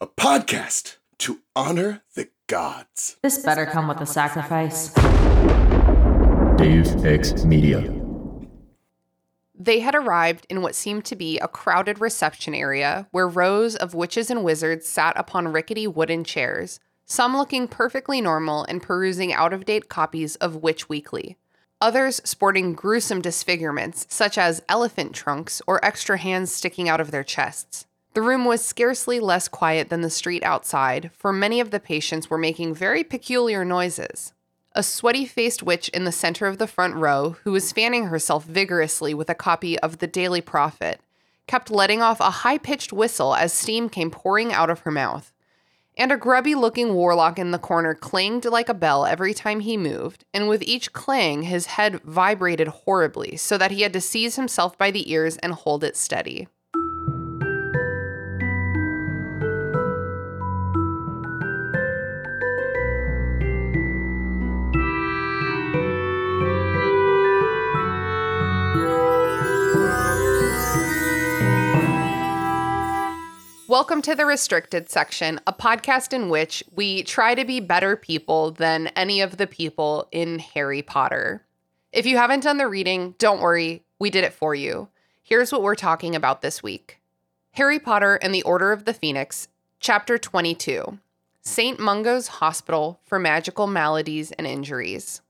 a podcast to honor the gods. This better come with a sacrifice. Deus Ex Media. They had arrived in what seemed to be a crowded reception area where rows of witches and wizards sat upon rickety wooden chairs, some looking perfectly normal and perusing out of date copies of Witch Weekly. Others sporting gruesome disfigurements, such as elephant trunks or extra hands sticking out of their chests. The room was scarcely less quiet than the street outside, for many of the patients were making very peculiar noises. A sweaty faced witch in the center of the front row, who was fanning herself vigorously with a copy of the Daily Prophet, kept letting off a high pitched whistle as steam came pouring out of her mouth. And a grubby looking warlock in the corner clanged like a bell every time he moved, and with each clang, his head vibrated horribly, so that he had to seize himself by the ears and hold it steady. Welcome to the Restricted Section, a podcast in which we try to be better people than any of the people in Harry Potter. If you haven't done the reading, don't worry, we did it for you. Here's what we're talking about this week Harry Potter and the Order of the Phoenix, Chapter 22 St. Mungo's Hospital for Magical Maladies and Injuries.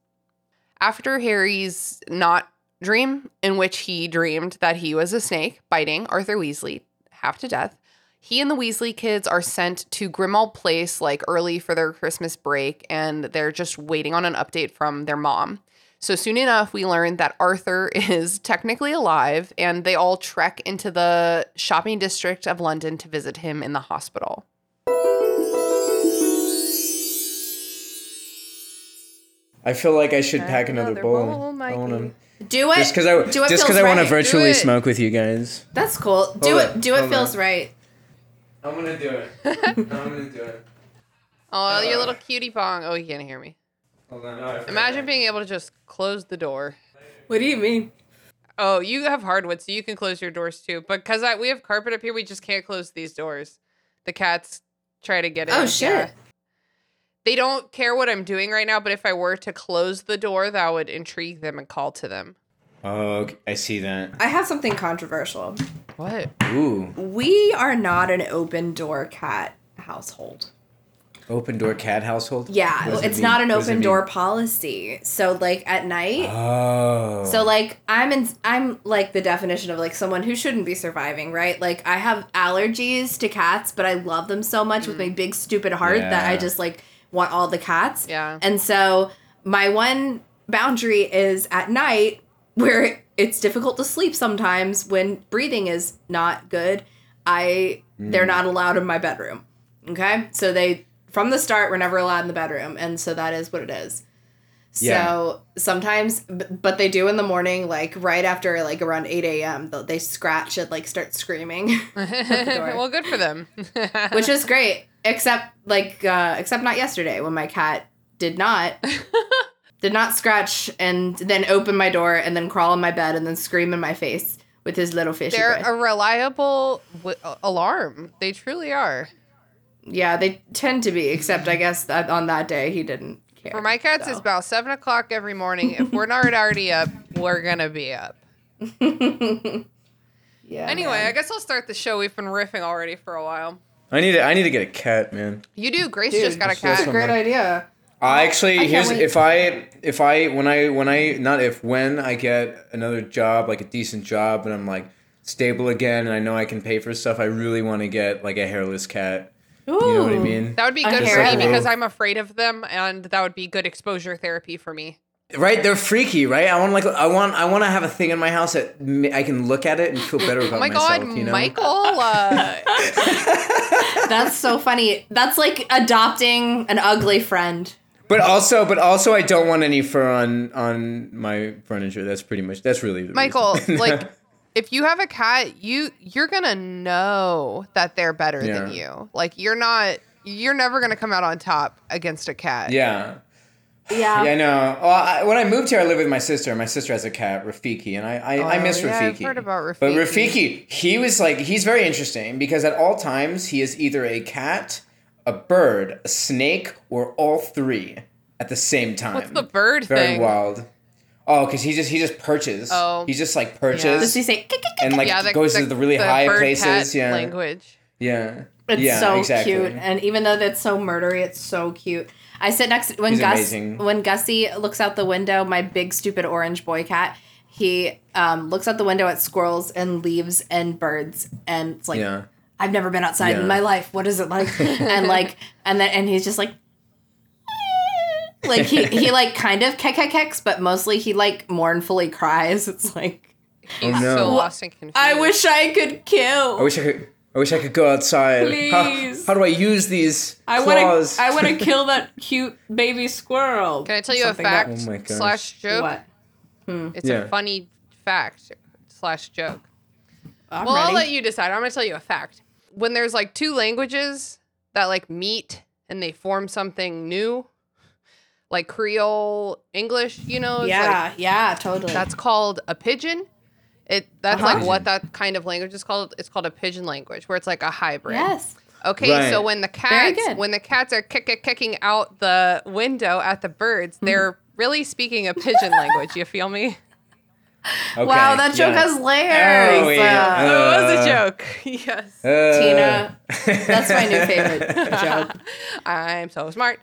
After Harry's not dream, in which he dreamed that he was a snake biting Arthur Weasley half to death, he and the Weasley kids are sent to Grimmauld Place like early for their Christmas break, and they're just waiting on an update from their mom. So soon enough, we learn that Arthur is technically alive, and they all trek into the shopping district of London to visit him in the hospital. I feel like I should Pack pack another, another bowl. bowl, I wanna, Do it. just because I do it just feels I want to virtually smoke with you guys. That's cool. Do Hold it. on, Do it hold feels on. right. I'm gonna do it. I'm gonna do it. Oh, your little uh, cutie pong. Oh, you can't hear me. Hold on. Oh, no, Imagine being able to just close the door. What do you mean? Oh, you have hardwood, so you can close your doors too. But because we have carpet up here, we just can't close these doors. The cats try to get in. Oh, shit. They don't care what I'm doing right now, but if I were to close the door, that would intrigue them and call to them. Oh, I see that. I have something controversial. What? Ooh, We are not an open door cat household. open door cat household. Yeah, What does it it's not an What does it open door mean? policy. So like at night, Oh. So like I'm in I'm like the definition of like someone who shouldn't be surviving, right? Like I have allergies to cats, but I love them so much with my mm. big stupid heart that I just like want all the cats. Yeah. And so my one boundary is at night where it's difficult to sleep sometimes when breathing is not good. I they're not allowed in my bedroom. Okay? So they from the start were never allowed in the bedroom and so that is what it is. Yeah. So sometimes, but they do in the morning, like right after like around 8 a.m., they'll- scratch and like start screaming, well, good for them. which is great. Except like, uh, except not yesterday when my cat did not, did not scratch and then open my door and then crawl in my bed and then scream in my face with his little fishy They're brain. a reliable w- alarm. They truly are. yeah, they tend to be, except I guess that on that day he didn't care. For my cats, it's about seven o'clock every morning. If we're not already up, we're gonna be up. yeah. Anyway, man. I guess I'll start the show. We've been riffing already for a while. I need to. I need to get a cat, man. You do. Grace Dude, just got a cat. that's cat. what- great idea. I actually I here's wait. if I if I when I when I not if when I get another job like a decent job and I'm like stable again and I know I can pay for stuff I really want to get like a hairless cat. You know what I mean? That would be good for hair me because I'm afraid of them, and that would be good exposure therapy for me. Right? They're freaky, right? I want like I want I want to have a thing in my house that I can look at it and feel better about Oh my myself. god, you know? Michael! Uh, That's so funny. That's like adopting an ugly friend. But also, but also, I don't want any fur on on my furniture. That's pretty much. That's really the Michael, like, if you have a cat, you you're gonna know that they're better than you. Like, you're not. You're never gonna come out on top against a cat. yeah. Yeah. Yeah, I know. Well, I, when I moved here, I lived with my sister. My sister has a cat, Rafiki, and I I, I oh, miss Oh, yeah, Rafiki. I've heard about Rafiki. But Rafiki. Rafiki, he was like he's very interesting because at all times he is either a cat, a bird, a snake, or all three at the same time. What's the bird Very thing? wild. Oh, because he just he just perches. Oh. he just like perches. Does perches he say? "Kick, kick, kick"? and like yeah, the, goes the, to the really the high bird places. cat Yeah, language. yeah. It's yeah, so exactly. cute, and even though that's so murdery, it's so cute. I sit next when He's Gus amazing. when Gussie looks out the window. My big stupid orange boy cat. He um, looks out the window at squirrels and leaves and birds, and it's like Yeah. I've never been outside Yeah. in my life. What is it like? and like, and then and he's just like, like he he like kind of kek kek keks, but mostly he like mournfully cries. It's like Oh, no. so lost and confused. I wish I could kill. I wish I could. I wish I could go outside. How, Please. how do I use these I Wanna, I want to kill that cute baby squirrel. Can I tell you Something a that- fact Oh my gosh. slash joke? What? Hmm. It's Yeah. a funny fact slash joke. I'm well, I'll let you decide. I'm going to tell you a fact. When there's like two languages that like meet and they form something new, like Creole English, you know, yeah, like, yeah, totally. that's called a pigeon. It that's Uh-huh. like what that kind of language is called. It's called a pigeon language, where it's like a hybrid. yes. Okay, Right. so when the cats when the cats are kick, kick, kicking out the window at the birds, Mm-hmm. they're really speaking a pigeon language. You feel me? Okay, Wow, that joke yeah. has layers. Oh, yeah. Uh, it was a Uh, joke. Yes. Uh, Tina, that's my new favorite joke. I'm so smart.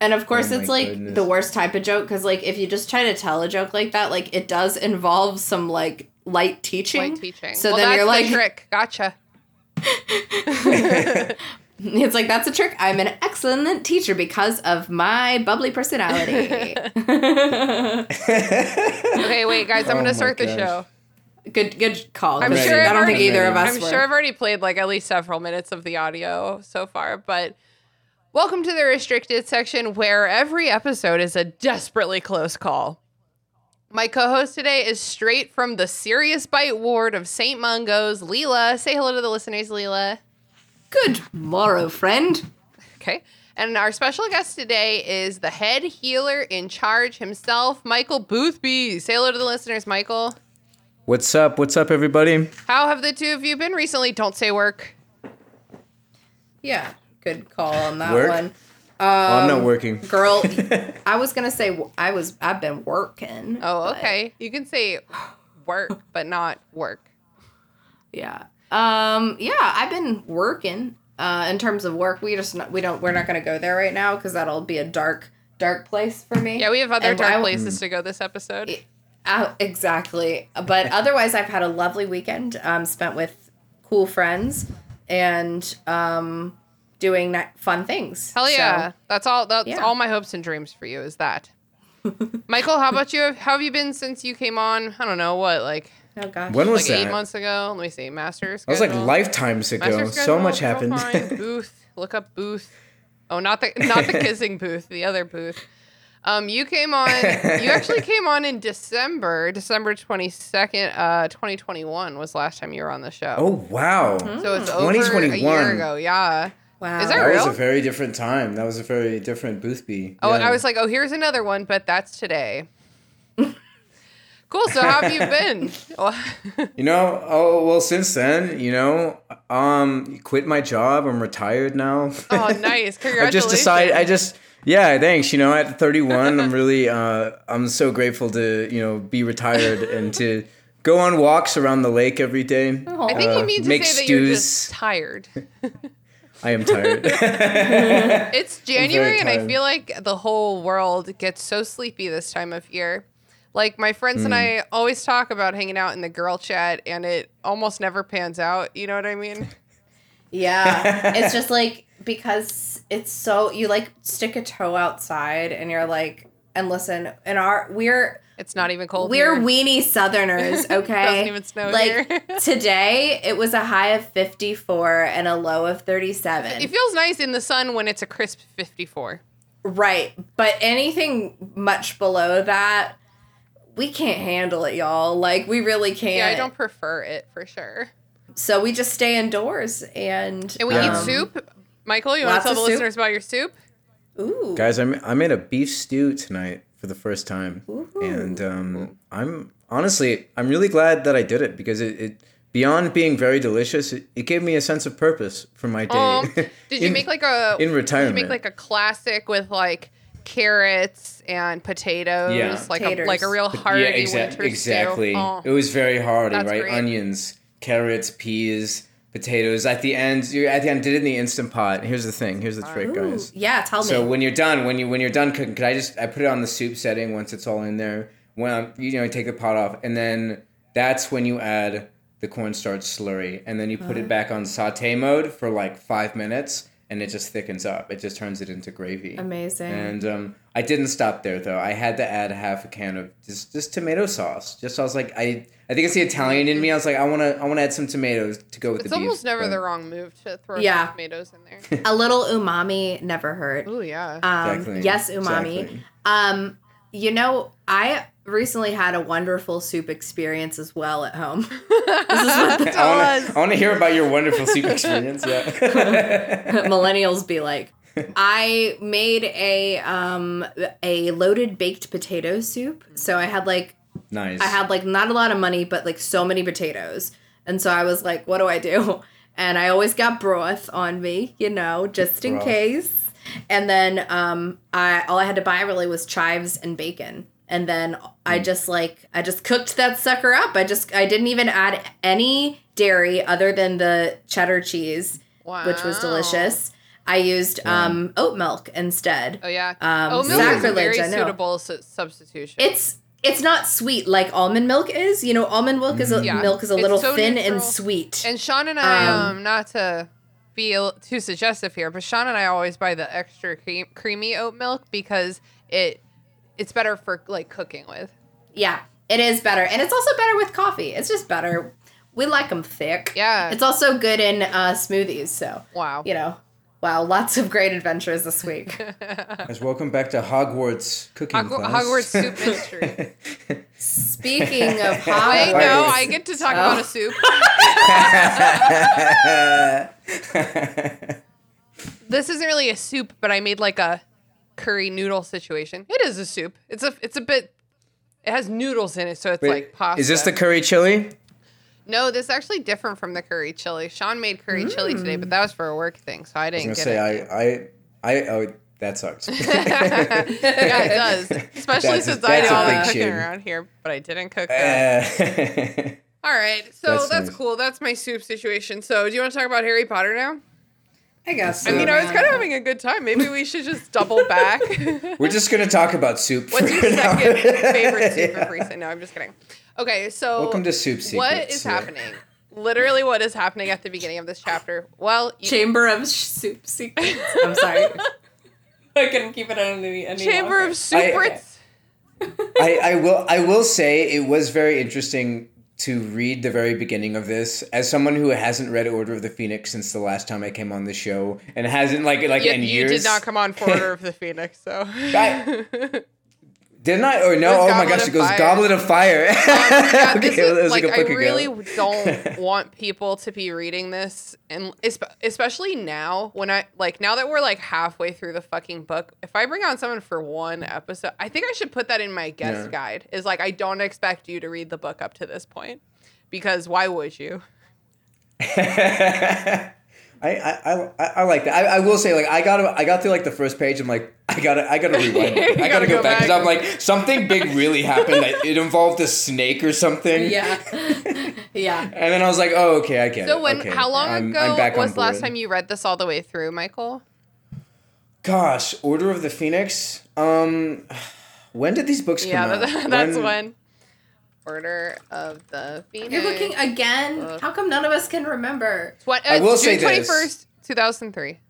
And of course, Oh it's like goodness. the worst type of joke because, like, if you just try to tell a joke like that, like, it does involve some like light teaching. Light teaching. So well, then that's you're like, the trick. Gotcha. it's like that's a trick. I'm an excellent teacher because of my bubbly personality. Okay, wait, guys. I'm Oh gonna my start the show. good, good call. I'm sure I I've don't think already- either of us I'm were. sure I've already played like at least several minutes of the audio so far, but welcome to the restricted section where every episode is a desperately close call. My co-host today is straight from the Serious Bite ward of St. Mungo's, Leela. Say hello to the listeners, Leela. Good morrow, friend. Okay. And our special guest today is the head healer in charge himself, Michael Boothby. Say hello to the listeners, Michael. What's up? What's up, everybody? How have the two of you been recently? Don't say work. Yeah, good call on that Work? one. oh, I'm Um, not working. Girl, I was gonna say I was. I've been working. Oh, but- okay. You can say work, but not work. Yeah. Um. Yeah, I've been working. Uh, in terms of work, we just not, we don't we're not gonna go there right now because that'll be a dark dark place for me. Yeah, we have other And dark I- places to go this episode. Uh, exactly. But otherwise, I've had a lovely weekend. Um, spent with cool friends and um, doing fun things. Hell So- yeah. that's all that's yeah. all my hopes and dreams for you is that. Michael, how about you? How have you been since you came on? I don't know, what, like oh gosh. When was like that? eight months ago? Let me see. Masters. That was like lifetimes ago. Master So much happened. Booth. Look up Booth. Oh, not the not the kissing booth, the other booth. Um, you came on. You actually came on in December, December twenty second, uh, twenty twenty one was last time you were on the show. oh wow, so it's over a 2021. year ago. Yeah. Wow. Is that that real? was a very different time. That was a very different Boothby. Oh, Yeah. I was like, oh, here's another one, but that's today. Cool. So how have you been? You know, oh well. Since then, you know, um, quit my job. I'm retired now. oh, nice. Congratulations. I just decided. I just yeah. Thanks. You know, at 31, I'm really uh, I'm so grateful to you know be retired and to go on walks around the lake every day. I think uh, you mean to make say that you're just tired. I am tired. It's January, and I feel like the whole world gets so sleepy this time of year. Like my friends and hmm. I always talk about hanging out in the girl chat, and it almost never pans out. You know what I mean? Yeah. it's just like because it's so you like stick a toe outside and you're like and listen and our we're It's not even cold. we're here. weenie southerners okay Doesn't even snow like here. today it was a high of 54 and a low of 37 It feels nice in the sun when it's a crisp 54. right but anything much below that we can't handle it y'all like we really can't Yeah, I don't prefer it for sure. so we just stay indoors and And we um, eat soup. Michael, you want to tell the soup. listeners about your soup? Ooh. Guys, I, ma- I made a beef stew tonight for the first time, and um, I'm honestly I'm really glad that I did it because it, it beyond being very delicious, it, it gave me a sense of purpose for my day. Um, did you In- make like a in retirement? Did retirement? you make like a classic with like carrots and potatoes, Yeah. like a like a real hearty yeah, exa- winter stew? exactly. Oh. It was very hearty, right? great. Onions, carrots, peas, potatoes. At the end, you at the end did it in the instant pot. Here's the thing. Here's the trick, Ooh. guys. Yeah, tell me. So when you're done, when you when you're done cooking, could I just I put it on the soup setting once it's all in there. When I'm, you know you take the pot off, and then that's when you add the cornstarch slurry, and then you put it back on saute mode for like five minutes, and it just thickens up. It just turns it into gravy. Amazing. And um, I didn't stop there though. I had to add half a can of just just tomato sauce. Just I was like I I think it's the Italian in me. I was like I want to I want to add some tomatoes to go with It's the beef. It's almost never but- the wrong move to throw Yeah. tomatoes in there. a little umami never hurt. Oh yeah. Um, Exactly, Yes, umami. exactly. Um, you know, I recently had a wonderful soup experience as well at home. this is what the I want to I want to hear about your wonderful soup experience. Yeah. millennials be like. I made a um a loaded baked potato soup. So I had like nice. I had like not a lot of money, but like so many potatoes. And so I was like, what do I do? And I always got broth on me, you know, just in Broth. case. And then um I all I had to buy really was chives and bacon. And then I Hmm. just like I just cooked that sucker up. I just I didn't even add any dairy other than the cheddar cheese, which was delicious. I used um oat milk instead. Oh yeah. Um, Oat milk is a very suitable su- substitution. It's it's not sweet like almond milk is. You know, almond milk is a Yeah. milk is a It's little so thin neutral. and sweet. And Sean and I, Um, um, not to be too suggestive here, but Sean and I always buy the extra cream, creamy oat milk because it it's better for like cooking with. yeah, it is better, and it's also better with coffee. It's just better. We like them thick. Yeah. It's also good in uh, smoothies. So Wow. you know, wow, lots of great adventures this week. Guys, welcome back to Hogwarts cooking Hog- class. Hogwarts soup mystery. Speaking of Hogwarts, Wait, Hogwarts, no, I get to talk about Oh. a soup. This isn't really a soup, but I made like a curry noodle situation. It is a soup. It's a it's a bit. It has noodles in it, so it's Wait, like pasta. Is this the curry chili? No, this is actually different from the curry chili. Sean made curry chili today, but that was for a work thing, so I I didn't was get gonna say it. I I I oh that sucks. yeah, it does. Especially That's since I do a all the cooking shame. around here, but I didn't cook that. Uh, all right, so That's that's, nice. cool. That's my soup situation. So, do you want to talk about Harry Potter now? I guess. I mean, I was kind of having a good time. Maybe we should just double back. We're just gonna talk about soup. What's for your second favorite soup of recent? No, I'm just kidding. Okay, so Welcome to Soup what Secrets. is Yeah. happening? Literally, what is happening at the beginning of this chapter? Well, you, Chamber of Soup Secrets. I'm sorry. I couldn't keep it on any any Chamber longer. of Secrets. I, I will I will say it was very interesting to read the very beginning of this as someone who hasn't read Order of the Phoenix since the last time I came on the show and hasn't like like You, in you years. did not come on for Order of the Phoenix, so. I- Didn't I? Or no? Oh my gosh! It goes Fire. Goblet of Fire. Um, yeah, Okay, is, like I really don't want people to be reading this, and especially now when I like now that we're like halfway through the fucking book. If I bring on someone for one episode, I think I should put that in my guest Yeah. guide. Is like I don't expect you to read the book up to this point, because why would you? I, I, I, I like that. I, I will say, like, I got I got through like the first page. I'm like, I gotta I gotta rewind. I gotta, gotta go, go back because. I'm like something big really happened. That it involved a snake or something. Yeah. yeah. And then I was like, oh, okay, I get it. So when Okay, how long I'm- ago I'm was the last time you read this all the way through, Michael? Gosh, Order of the Phoenix. Um, when did these books come Yeah, out? that, that's when. Order of the Phoenix. You're looking again. How come none of us can remember? What, I will June say this. 21st, 2003.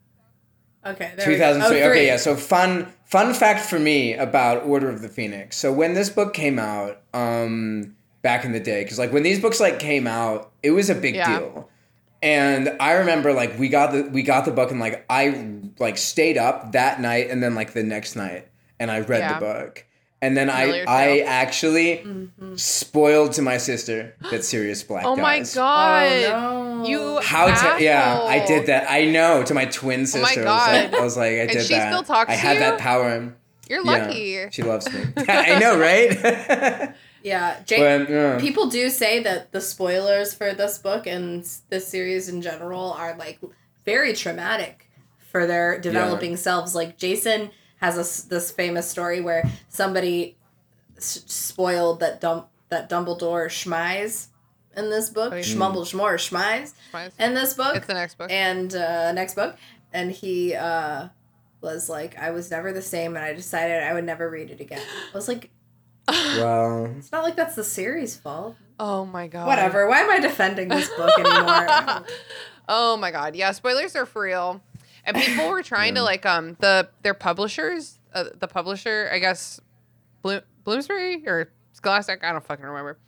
Okay. There we go. 2003. Oh, okay, yeah. So fun fun fact for me about Order of the Phoenix. So when this book came out, um, back in the day, because like when these books like came out, it was a big Yeah. deal. And I remember like we got the we got the book and like I like stayed up that night and then like the next night and I read Yeah. the book. And then Familiar I, I tale. actually mm-hmm. spoiled to my sister that Sirius Black Oh my dies. god. Oh, no. You How to, yeah, I did that. I know to my twin sister. Oh my I was God. like, I was like, I And did she that. still talks I to had you? that power. You're Yeah, lucky. she loves me. I know, right? Yeah, Jake. but yeah. People do say that the spoilers for this book and s- this series in general are like very traumatic for their developing selves. Like Jason has a s this famous story where somebody s- spoiled that Dum- that Dumbledore schmize in this book, Oh, yeah. schmumble schmore schmize Schmize. in this book, It's the next book. and uh, next book, and he uh, was like, I was never the same, and I decided I would never read it again. I was like, well, it's not like that's the series' fault. oh my god. Whatever. Why am I defending this book anymore? oh my god. Yeah, spoilers are for real. And people were trying to like um the their publishers, uh, the publisher, I guess Bloom, Bloomsbury or Scholastic, I don't fucking remember.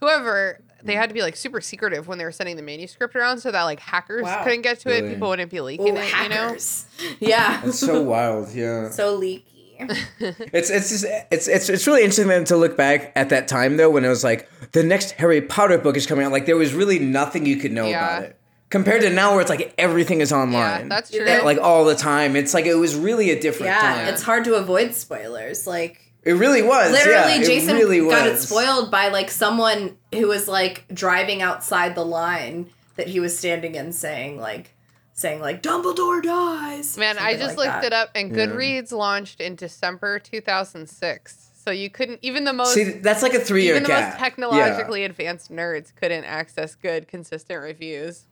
Whoever, they had to be like super secretive when they were sending the manuscript around so that like hackers Wow. couldn't get to it, people wouldn't be leaking Ooh, it, you know? Yeah. it's so wild. Yeah. so leaky. It's it's just, it's it's it's really interesting then to look back at that time though when it was like the next Harry Potter book is coming out. Like there was really nothing you could know Yeah. about it compared to now where it's like everything is online. Yeah, that's true. Yeah. like all the time. It's like it was really a different Yeah, time. it's hard to avoid spoilers. Like it really was. literally, yeah, Jason it really got it spoiled by like someone who was like driving outside the line that he was standing in, saying like, saying like Dumbledore dies. Man, I just like looked that. it up and Yeah. Goodreads launched in December 2006. So you couldn't even the most See, that's like a three year even the gap. most technologically advanced nerds couldn't access good, consistent reviews.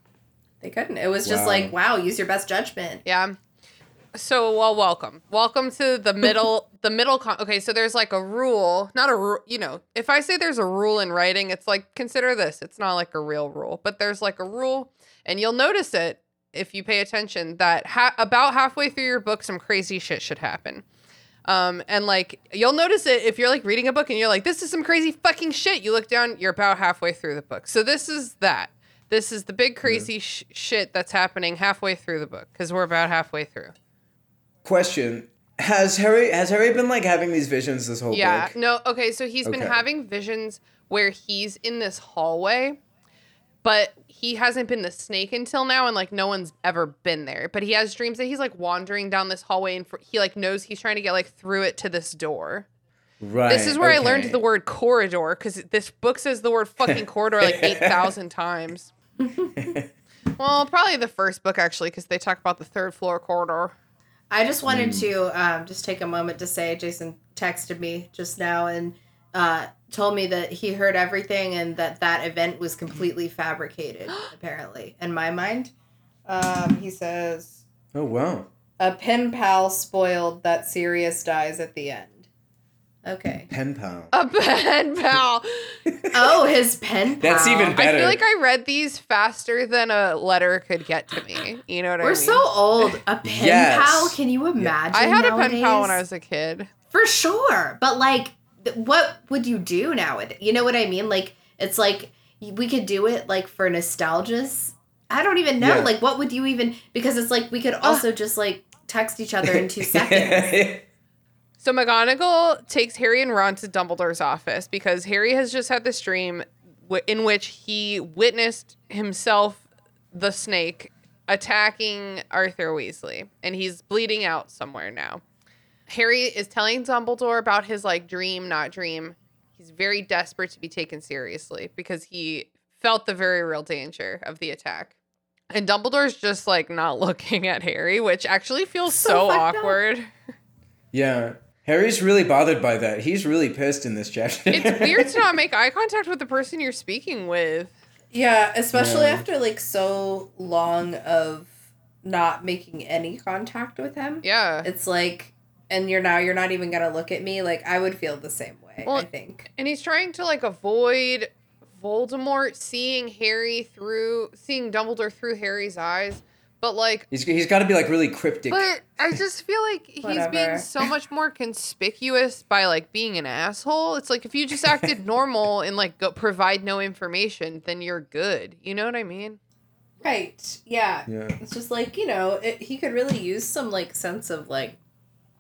They couldn't. It was just Wow. like, wow, use your best judgment. Yeah. So, well, welcome, welcome to the middle, the middle. Con- okay, so there's like a rule, not a rule. You know, if I say there's a rule in writing, it's like consider this. It's not like a real rule, but there's like a rule, and you'll notice it if you pay attention that ha- about halfway through your book, some crazy shit should happen. Um, and like you'll notice it if you're like reading a book and you're like, this is some crazy fucking shit. You look down, you're about halfway through the book. So this is that. This is the big crazy sh- shit that's happening halfway through the book because we're about halfway through. Question: Has Harry has Harry been like having these visions this whole Yeah. book? No. Okay. So he's been having visions where he's in this hallway, but he hasn't been the snake until now, and like no one's ever been there. But he has dreams that he's like wandering down this hallway, and fr- he like knows he's trying to get like through it to this door. Right. This is where I learned the word corridor because this book says the word fucking corridor like 8,000 times. well, probably the first book actually because they talk about the third floor corridor. I just wanted Hmm. to um, just take a moment to say Jason texted me just now and uh, told me that he heard everything and that that event was completely fabricated, apparently, in my mind. Um, he says, Oh wow. A pen pal spoiled that Sirius dies at the end. Okay. Pen pal. A pen pal. Oh, his pen pal. That's even better. I feel like I read these faster than a letter could get to me. You know what I mean? We're so old. A pen Yes. pal? Can you imagine? I had a pen pal when I was a kid. For sure. But like what would you do nowadays? You know what I mean? Like it's like we could do it like for nostalgia's. I don't even know. Yeah. Like what would you even because it's like we could ah. also just like text each other in 2 seconds. So McGonagall takes Harry and Ron to Dumbledore's office because Harry has just had this dream w- in which he witnessed himself, the snake, attacking Arthur Weasley, and he's bleeding out somewhere now. Harry is telling Dumbledore about his like dream, not dream. He's very desperate to be taken seriously because he felt the very real danger of the attack. And Dumbledore's just like not looking at Harry, which actually feels So so, fucked up. awkward. yeah. Harry's really bothered by that. He's really pissed in this chapter. It's weird to not make eye contact with the person you're speaking with. yeah, especially Yeah. after like so long of not making any contact with him. Yeah. It's like and you're now you're not even going to look at me like I would feel the same way, Well, I think. And he's trying to like avoid Voldemort seeing Harry through seeing Dumbledore through Harry's eyes. But like He's, he's got to be like really cryptic. but I just feel like he's being so much more conspicuous by like being an asshole. It's like if you just acted normal and like go, provide no information, then you're good. You know what I mean? Right. Yeah. Yeah. It's just like, you know, it, he could really use some like sense of like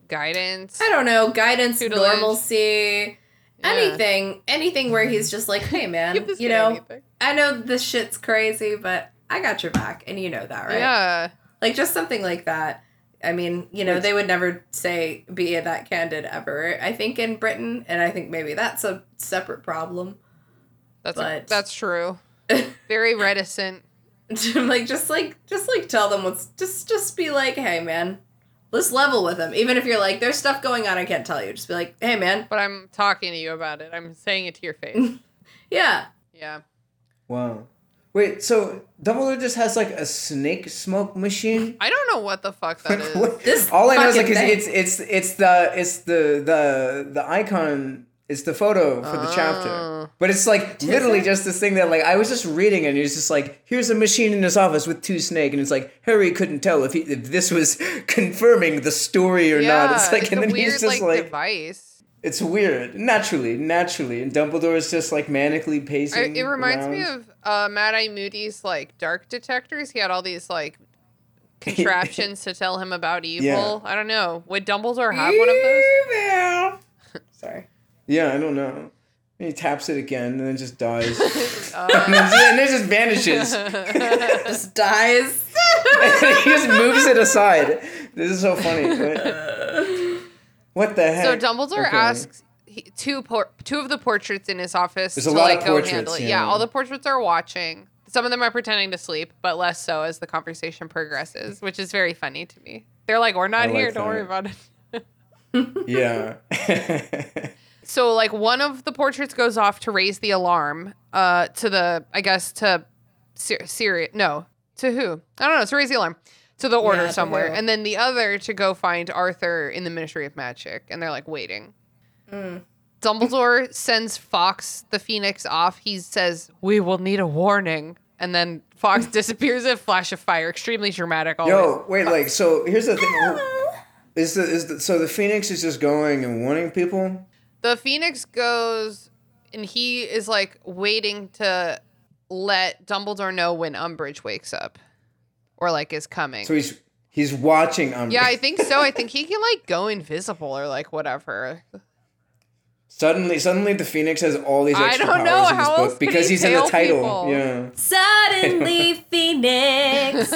guidance. I don't know, guidance, Tutelage. normalcy, anything, anything where he's just like, hey man, you know, anything. I know this shit's crazy, but I got your back, and you know that, right? Yeah. Like just something like that. I mean, you know, they would never say be that candid ever. I think in Britain, and I think maybe that's a separate problem. That's But- that's true. Very reticent. like just like just like tell them what's just just be like, hey man, let's level with them. Even if you're like, there's stuff going on, I can't tell you. Just be like, hey man, But I'm talking to you about it. I'm saying it to your face. yeah. Yeah. Wow. Wait, so Dumbledore just has like a snake smoke machine? I don't know what the fuck that is. What? This All I know is like it's, it's it's it's the it's the the the icon. It's the photo for the Oh. chapter, but it's like literally it? just this thing that like I was just reading and it's just like here's a machine in his office with two snake and it's like Harry couldn't tell if he, if this was confirming the story or yeah, not. It's like it's and a then weird he's just like, like device. It's weird naturally naturally and Dumbledore is just like manically I, pacing. it reminds me of uh, Mad Eye Moody's like dark detectors. He had all these like contraptions to tell him about evil. Yeah. I don't know. Would Dumbledore have one of those? those? Sorry. Yeah, I don't know. And he taps it again and then just dies. Uh, and, then, and then it just vanishes. Just dies. he just moves it aside. This is so funny. What the heck? So Dumbledore Okay. asks he, two por- two of the portraits in his office There's to a lot like of go handle it. yeah. Yeah, all the portraits are watching. Some of them are pretending to sleep, but less so as the conversation progresses, which is very funny to me. They're like, "We're not like here. Don't worry about it." Yeah. So like one of the portraits goes off to raise the alarm uh to the I guess to Sir- no to who I don't know to raise the alarm to the order Yeah, somewhere who? and then the other to go find Arthur in the Ministry of Magic and they're like waiting. Mm. Dumbledore sends Fawkes the Phoenix off. He says we will need a warning and then Fawkes disappears in a flash of fire. Extremely dramatic. Always. Yo, wait, like, so here's the thing. Is the is the so the Phoenix is just going and warning people? The Phoenix goes and he is like waiting to let Dumbledore know when Umbridge wakes up or like is coming. So he's he's watching Umbridge. yeah, I think so. I think he can like go invisible or like whatever. Suddenly, suddenly the Phoenix has all these I extra don't powers know, in this how else book because he he's in the title. people? Yeah. Suddenly, Phoenix.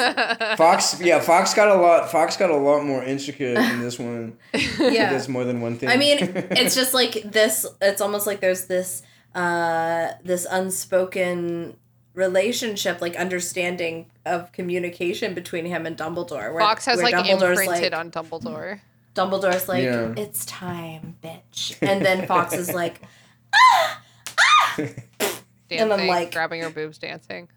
Fawkes, yeah, Fawkes got a lot. Fawkes got a lot more intricate in this one. yeah. There's more than one thing. I mean, it's just like this. It's almost like there's this, uh, this unspoken relationship, like understanding of communication between him and Dumbledore. Where, Fawkes has where like Dumbledore's imprinted like, on Dumbledore. Dumbledore's like, Yeah. it's time, bitch, and then Fawkes is like, ah ah," Dancing, then, like- grabbing her boobs, dancing.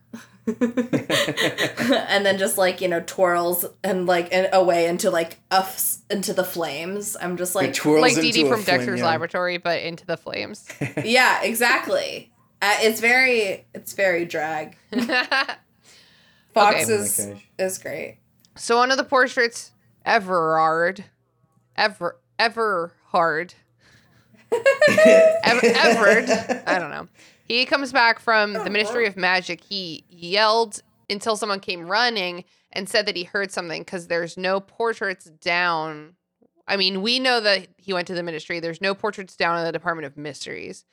and then just like you know twirls and like and away into like uffs into the flames. I'm just It like, twirls Like into Dee Dee a from flame, Dexter's yeah. Laboratory, but into the flames. yeah, exactly. Uh, it's very, it's very drag. Fawkes Okay. is Oh is great. So one of the portraits, Everard, Ever Everhard, Ev- Everard, I don't know. He comes back from the Ministry of Magic. He yelled until someone came running and said that he heard something because there's no portraits down. I mean, we know that he went to the Ministry. There's no portraits down in the Department of Mysteries.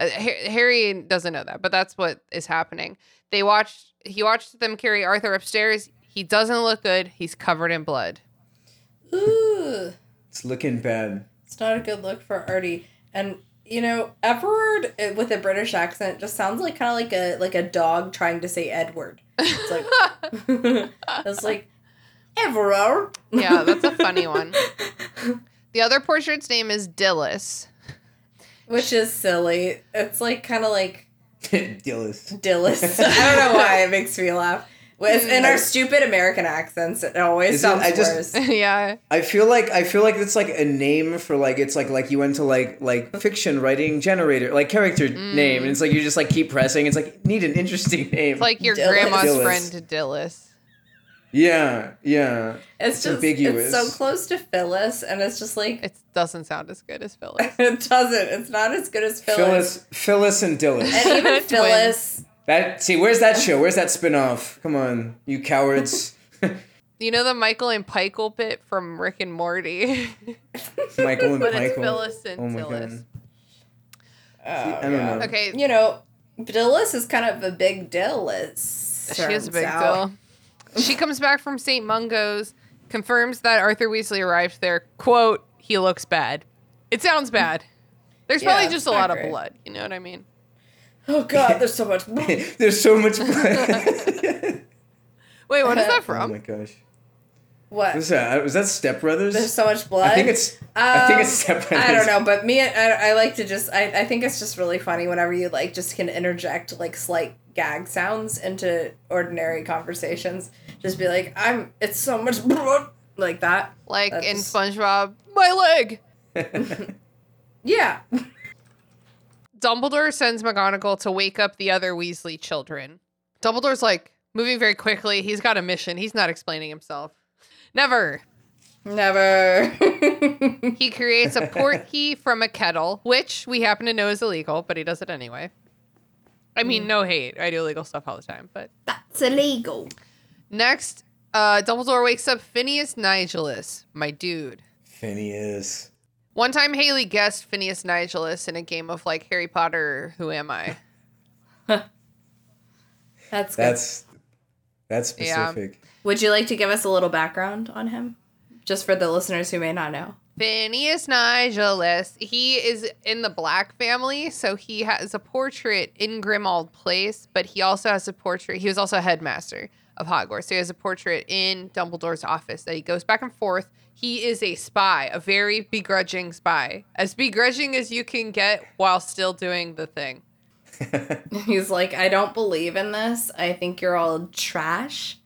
Uh, Harry doesn't know that, but that's what is happening. They watched. He watched them carry Arthur upstairs. He doesn't look good. He's covered in blood. Ooh, It's looking bad. it's not a good look for Artie. And you know, Everard uh, with a British accent just sounds like kind of like a like a dog trying to say Edward. It's like it's like Everard. Yeah, that's a funny one. The other portrait's name is Dillis. Which is silly. It's like kind of like Dillis. Dillis. I don't know why it makes me laugh. With mm. in our stupid American accents, it always Is it- sounds I just- worse. yeah. I feel like I feel like it's like a name for like it's like like you went to like like fiction writing generator like character mm. name and it's like you just like keep pressing. It's like need an interesting name. It's like your Dillis. grandma's Dillis. friend Dillis. Yeah, yeah. It's It's just ambiguous. it's so close to Phyllis, and it's just like It doesn't sound as good as Phyllis. it doesn't. It's not as good as Phyllis. Phyllis, Phyllis, and Dillis. And even Phyllis. That see, where's that show? Where's that spin-off? Come on, you cowards. You know the Michael and Pikel bit from Rick and Morty, Michael and but it's Phyllis and Oh my Phyllis. god. Oh, I don't know. Okay, You know, Dillis is kind of a big deal. It she is a big turns out. deal. She comes back from St. Mungo's, confirms that Arthur Weasley arrived there. Quote, he looks bad. It sounds bad. There's Yeah, probably just a not lot of blood. You know what I mean? Oh god, there's so much. There's so much blood. Wait, what is that from? oh my gosh. what? Was that was that Step Brothers? There's so much blood. I think it's I think it's Um, Step Brothers. I don't know, but me, I, I like to just. I, I think it's just really funny whenever you like just can interject like slight gag sounds into ordinary conversations. Just be like, I'm. It's so much like that. Like That's in SpongeBob, my leg. Yeah. Dumbledore sends McGonagall to wake up the other Weasley children. Dumbledore's like moving very quickly. He's got a mission. He's not explaining himself. Never. Never. He creates a port key from a kettle, which we happen to know is illegal, but he does it anyway. I mean, no hate. I do illegal stuff all the time. But That's illegal. next, uh, Dumbledore wakes up Phineas Nigellus, my dude. Phineas. One time, Haley guessed Phineas Nigellus in a game of like Harry Potter. Who am I? That's good. That's that's specific. Yeah. specific. Would you like to give us a little background on him, just for the listeners who may not know? Phineas Nigellus. He is in the Black family, so he has a portrait in Grimmauld Place, but he also has a portrait. He was also a headmaster of Hogwarts, so he has a portrait in Dumbledore's office that he goes back and forth. He is a spy, a very begrudging spy, as begrudging as you can get while still doing the thing. He's like, I don't believe in this. I think you're all trash.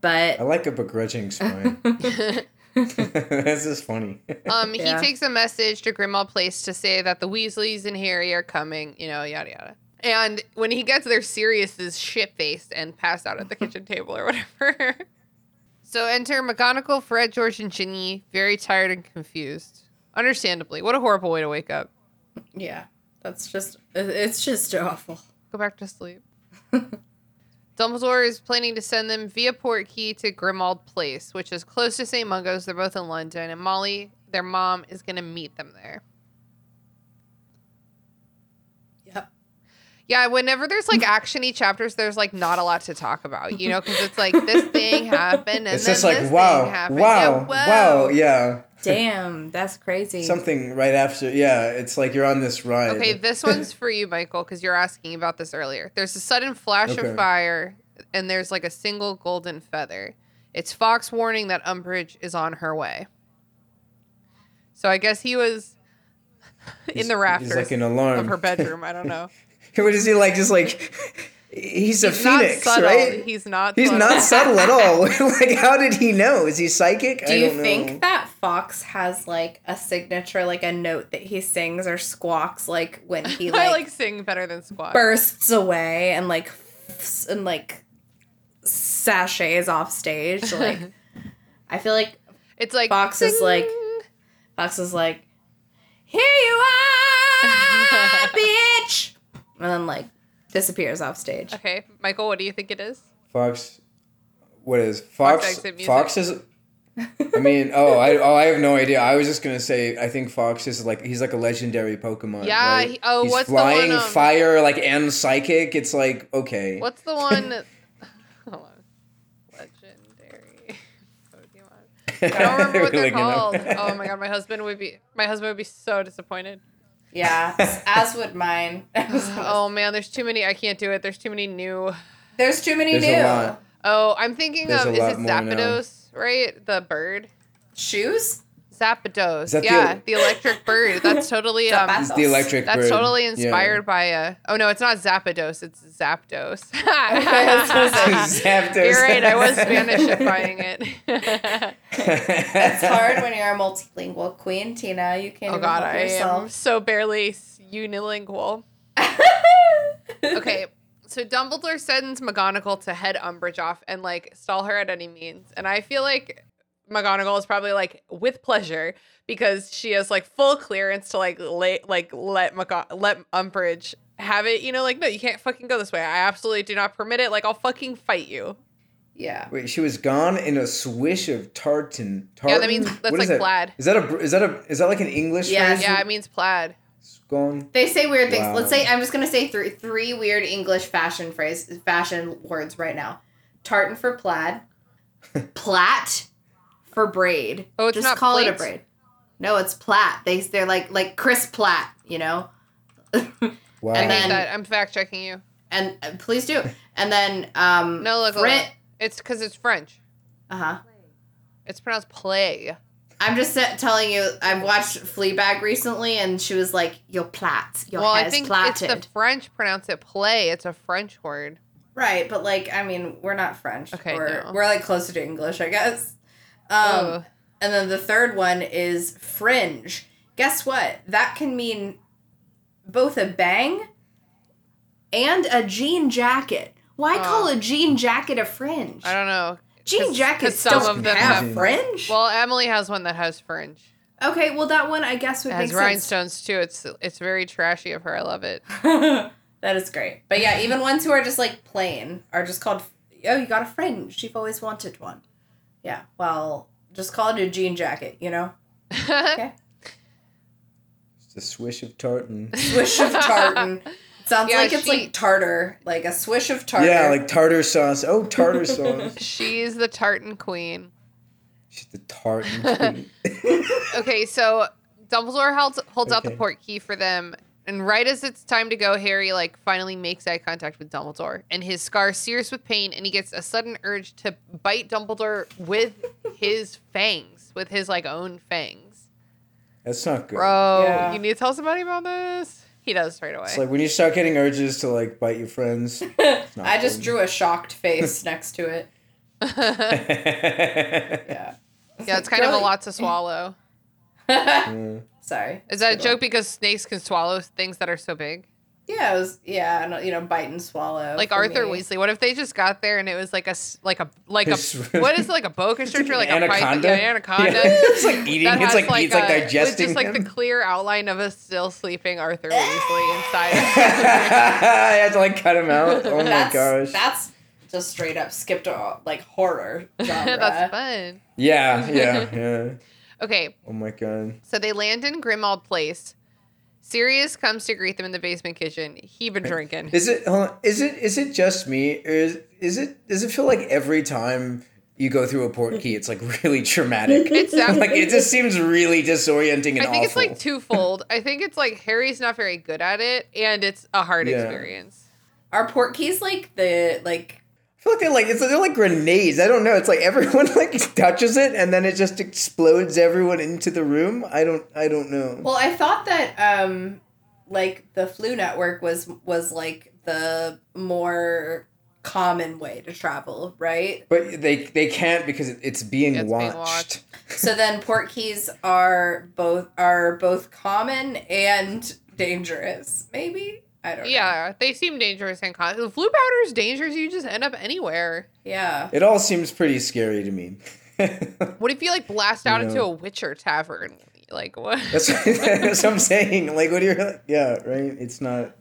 But I like a begrudging spy. That's just funny. Um, Yeah. he takes a message to Grimmauld Place to say that the Weasleys and Harry are coming, you know, yada yada. And when he gets there, Sirius is shit faced and passed out at the kitchen table or whatever. so enter McGonagall, Fred, George, and Ginny, very tired and confused. Understandably, what a horrible way to wake up. yeah, that's just it's just awful. Go back to sleep. Dumbledore is planning to send them via Portkey to Grimmauld Place, which is close to St. Mungo's. They're both in London, and Molly, their mom, is going to meet them there. Yeah, whenever there's like actiony chapters, there's like not a lot to talk about, you know, because it's like this thing happened and it's then just like this wow, thing happened. wow, Yeah, wow, yeah. Damn, that's crazy. Something right after, yeah. It's like you're on this ride. Okay, this one's for you, Michael, because you're asking about this earlier. There's a sudden flash Okay. of fire, and there's like a single golden feather. It's Fawkes warning that Umbridge is on her way. So I guess he was in He's- the rafters He's like an alarm. of her bedroom. I don't know. What is he like? Just like he's a He's not phoenix, right? He's not. He's subtle. not subtle at all. like, how did he know? Is he psychic? Do I you don't know. think that Fawkes has like a signature, like a note that he sings or squawks, like when he like, I like, sing better than squawk bursts away and like f- and like sashays off stage? Like, I feel like It's like Fawkes is like- Fawkes is like, "Here you are, bitch," and then like disappears off stage. Okay, Michael, what do you think it is? Fawkes? What is Fawkes? exit music. Fawkes is. I mean, oh, I oh, I have no idea. I was just gonna say, I think Fawkes is like he's like a legendary Pokemon. Yeah, right? he- oh, he's what's the flying, one, um, fire, like and psychic. It's like okay. What's the one? Hold on. Legendary Pokemon. I don't remember what they're Really gonna- called. Oh my god, my husband would be my husband would be so disappointed. Yeah, as would mine. Oh man, there's too many. I can't do it. There's too many new. There's too many There's new a lot. Oh, I'm thinking There's of is it more now. Zapdos, right? The bird. shoes. Zapdos. Is that the- yeah, the, electric bird. That's totally um. Zapatos. It's the electric That's bird. totally Yeah. inspired by a. Oh no, it's not Zapdos. It's Zapdos. Zapdos. You're right. I was Spanishifying it. It's hard when you're a multilingual queen, Tina. You can't oh even God, help I am yourself. so barely unilingual. Okay, so Dumbledore sends McGonagall to head Umbridge off and like stall her at any means, and I feel like McGonagall is probably like with pleasure because she has like full clearance to like let like let McGo- let Umbridge have it. You know, like no, you can't fucking go this way. I absolutely do not permit it. Like I'll fucking fight you. Yeah. Wait, she was gone in a swish of tartan. tartan? Yeah, that means- that's What is like that? plaid. Is that a is that a is that like an English Yeah, phrase? Yeah, it means plaid. Gone. They say weird things. Wow. Let's say I'm just gonna say three three weird English fashion phrase fashion words right now. Tartan for plaid, plait for braid. Oh, it's just not call it a braid. No, it's plait. They they're like like Chris Platt, you know. Wow. And I then- hate that. I'm fact checking you. And uh, please do. And then um No, look, look, Frit. look. It's because it's French. Uh huh. It's pronounced play. I'm just sa- telling you. I've watched Fleabag recently, and she was like, "Your plait, your well, I think plaited." it's the French pronounce it play. It's a French word. Right, but like, I mean, we're not French. Okay, we're no. we're like closer to English, I guess. Um, Oh. and then the third one is fringe. Guess what? That can mean both a bang and a jean jacket. Why Oh. call a jean jacket a fringe? I don't know. Jean jackets some don't of them have have- fringe. Well, Emily has one that has fringe. okay, well that one I guess would It make has sense. rhinestones too. It's it's very trashy of her. I love it. that is great. But yeah, even ones who are just like plain are just called. Oh, you got a fringe. You've always wanted one. Yeah. Well, just call it a jean jacket. You know. Okay. It's a swish of tartan. Swish of tartan. Sounds Yeah, like it's she- like tartar, like a swish of tartar. Yeah, like tartar sauce. Oh, tartar sauce. She's the tartan queen. She's the tartan queen. Okay, so Dumbledore holds holds out the port key for them, and right as it's time to go, Harry like finally makes eye contact with Dumbledore, and his scar sears with pain, and he gets a sudden urge to bite Dumbledore with his fangs, with his like own fangs. That's not good. Bro, Yeah. you need to tell somebody about this. He does straight away. It's like when you start getting urges to like bite your friends. it's not I just drew a shocked face next to it. Yeah. yeah, it's kind of a lot to swallow. Yeah. Sorry. Is that a joke because snakes can swallow things that are so big? Yeah, it was. Yeah, you know, bite and swallow. Like Arthur me. Weasley. What if they just got there and it was like a s- like a like a what is it like a boa constrictor like a python? anaconda. Yeah, anaconda. Yeah. it's like eating. It's has, like, it's like a- with digesting just like him. the clear outline of a still sleeping Arthur Weasley inside. I had to like cut him out. Oh my that's, gosh. That's just straight up skipped a like horror genre. That's fun. Yeah, yeah, yeah. Okay, Oh my god. so they land in Grimmauld Place. Sirius comes to greet them in the basement kitchen. He been drinking. Is it? Hold on, is it? Is it just me? Or is is it? Does it feel like every time you go through a port key, it's like really traumatic? It's that- like it just seems really disorienting and I think it's like twofold. I think it's like Harry's not very good at it, and it's a hard Yeah. experience. Are port keys like the like? I feel like they're like it's they're like grenades. I don't know. It's like everyone like touches it and then it just explodes everyone into the room. I don't. I don't know. Well, I thought that um, like the Floo Network was was like the more common way to travel, right? But they they can't because it's being It's being watched. watched. so then port keys are both are both common and dangerous. Maybe I don't. know. Yeah, they seem dangerous and con- the Floo powder is dangerous. You just end up anywhere. Yeah. It all seems pretty scary to me. What if you like blast out You into a Witcher tavern? Like what? That's, that's what I'm saying. Like, what do you? Yeah, right. It's not.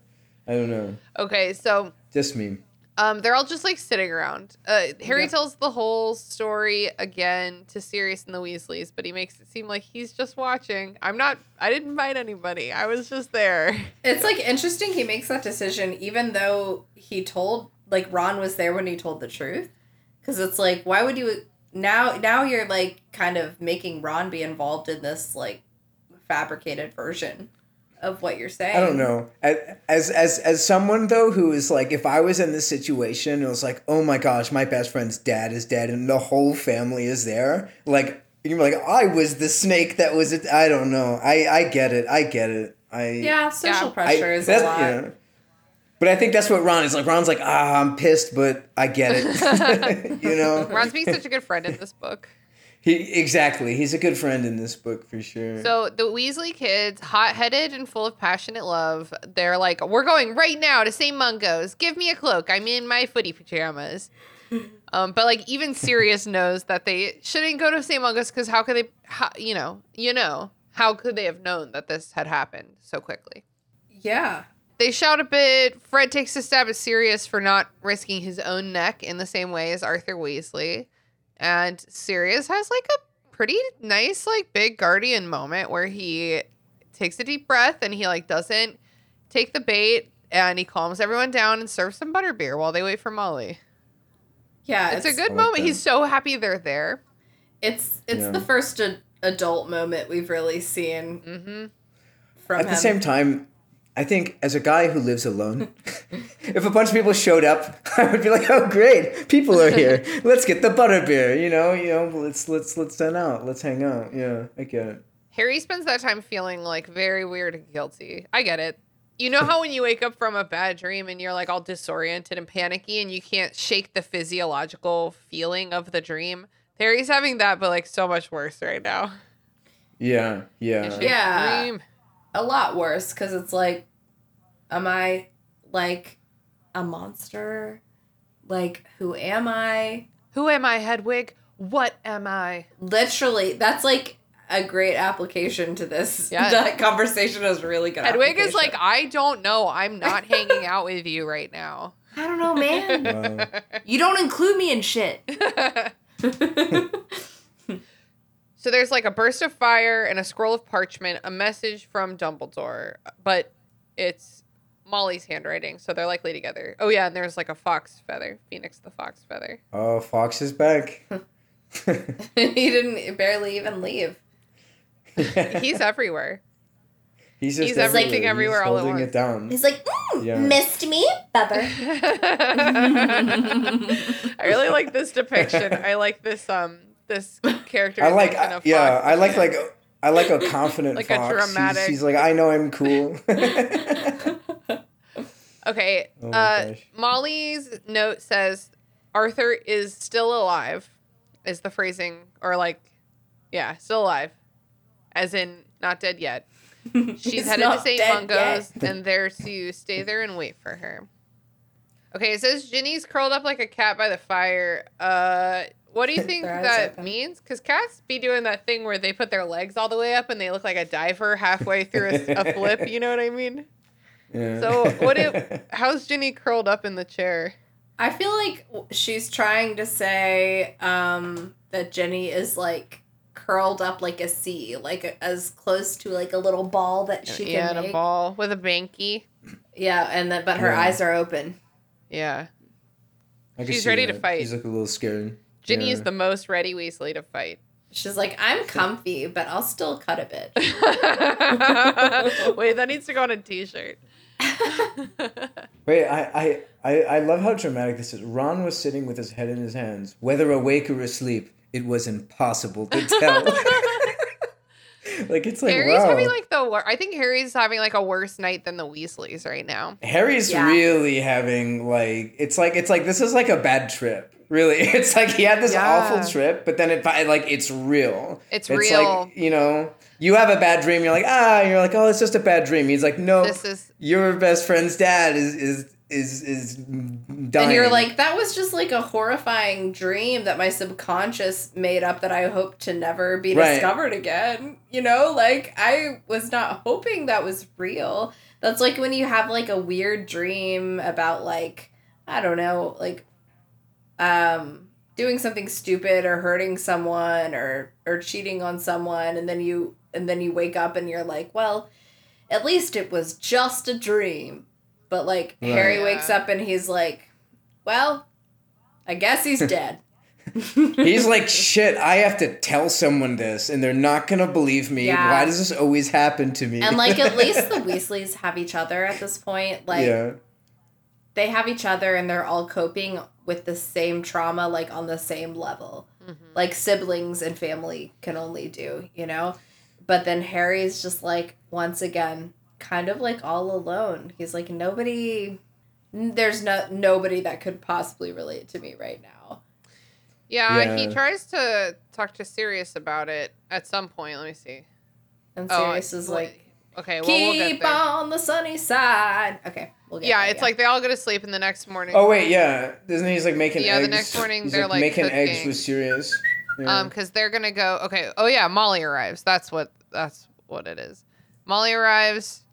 I don't know. okay, so Just me. Um, they're all just like sitting around. Uh, Harry tells the whole story again to Sirius and the Weasleys, but he makes it seem like he's just watching. I'm not. I didn't invite anybody. I was just there. It's like interesting he makes that decision even though he told like Ron was there when he told the truth. Cuz it's like why would you now now you're like kind of making Ron be involved in this like fabricated version of what you're saying. I don't know. As as as someone though who is like, if I was in this situation, it was like, oh my gosh, my best friend's dad is dead, and the whole family is there. Like you're like, I was the snake that was. It. I don't know. I I get it. I get it. I Yeah, social Yeah. pressure I, is a that's- lot. yeah. But I think that's what Ron is like. Ron's like, ah, I'm pissed, but I get it. you know, Ron's being such a good friend in this book. He exactly. He's a good friend in this book for sure. So the Weasley kids, hot-headed and full of passionate love, they're like, "We're going right now to St. Mungo's. Give me a cloak. I'm in my footy pajamas." um, but like even Sirius knows that they shouldn't go to St. Mungo's because how could they? How, you know, you know, how could they have known that this had happened so quickly? Yeah. They shout a bit. Fred takes a stab at Sirius for not risking his own neck in the same way as Arthur Weasley. And Sirius has like a pretty nice, like big guardian moment where he takes a deep breath and he like doesn't take the bait and he calms everyone down and serves some butterbeer while they wait for Molly. Yeah, It's, a good like moment. that. He's so happy they're there. It's it's Yeah. the first a- adult moment we've really seen hmm from At him. the same time, I think as a guy who lives alone, if a bunch of people showed up, I would be like, "Oh, great, people are here. Let's get the butterbeer." You know, you know, let's let's let's stand out. Let's hang out. Yeah, I get it. Harry spends that time feeling like very weird and guilty. I get it. You know how when you wake up from a bad dream and you're like all disoriented and panicky and you can't shake the physiological feeling of the dream? Harry's having that, but like so much worse right now. Yeah, yeah. Yeah. dream. A lot worse because it's like, am I like a monster? Like, who am I? Who am I, Hedwig? What am I? Literally, that's like a great application to this. Yeah. That conversation is really good. Hedwig is like, I don't know. I'm not hanging out with you right now. I don't know, man. Wow. you don't include me in shit. So there's like a burst of fire and a scroll of parchment, a message from Dumbledore, but it's Molly's handwriting, so they're likely together. Oh yeah, and there's like a fox feather, Phoenix the Fawkes feather. oh, Fawkes is back. he didn't barely even leave. He's everywhere. He's just he's everywhere. everything He's everywhere all at holding once. it down. He's like, mm, Yeah. missed me, Bubber. I really like this depiction. I like this um this character. I like, of yeah. I like like I like a confident Like a Fox. He's- dramatic- He's, like, I know I'm cool. Okay. Oh uh. Molly's note says Arthur is still alive, is the phrasing, or like, yeah, still alive, as in not dead yet. She's headed to St. Mungo's and they're to stay there and wait for her. Okay, it says Ginny's curled up like a cat by the fire. Uh, what do you think that open. means? Because cats be doing that thing where they put their legs all the way up and they look like a diver halfway through a, a flip. You know what I mean? Yeah. So what? It, how's Ginny curled up in the chair? I feel like she's trying to say um, that Ginny is like curled up like a C, like as close to like a little ball that she yeah, can and make. a ball with a banky. Yeah, and then but her Yeah. eyes are open. Yeah, I she's see ready to fight. She's like a little scared. Ginny is the most ready Weasley to fight. She's like, I'm comfy, but I'll still cut a bit. Wait, that needs to go on a T-shirt. Wait, I, I, I, I love how dramatic this is. Ron was sitting with his head in his hands. Whether awake or asleep, it was impossible to tell. like it's like Harry's wow. having like the wor- I think Harry's having like a worse night than the Weasleys right now. Harry's Yeah. really having like it's like it's like this is like a bad trip. Really, it's like he had this Yeah. awful trip, but then it like it's real. It's Like real. you know, you have a bad dream. You're like ah, you're like oh, it's just a bad dream. He's like no, This is your best friend's dad is is is is dying. And you're like, that was just like a horrifying dream that my subconscious made up that I hope to never be Right. discovered again. You know, like I was not hoping that was real. That's like when you have like a weird dream about like, I don't know, like um doing something stupid or hurting someone or or cheating on someone and then you and then you wake up and you're like, well, at least it was just a dream. But like Right. Harry Yeah. wakes up and he's like, well, I guess he's dead. He's like, shit, I have to tell someone this and they're not gonna believe me. Yeah. Why does this always happen to me? and like at least the Weasleys have each other at this point. Like yeah. they have each other and they're all coping with the same trauma like on the same level. Mm-hmm. Like siblings and family can only do, you know? But then Harry's just like once again kind of like all alone. He's like nobody there's no nobody that could possibly relate to me right now. yeah, He tries to talk to Sirius about it at some point. Let me see. And Oh, Sirius is like Okay, well we'll get keep there. on the sunny side. Okay, we'll get Yeah, there, it's like they all go to sleep, and the next morning, Oh wait, yeah. Doesn't he's like making Yeah, eggs? the next morning he's, they're, like, making eggs with Sirius. Yeah. um, because they're gonna go. Okay, oh yeah, Molly arrives. That's what that's what it is. Molly arrives.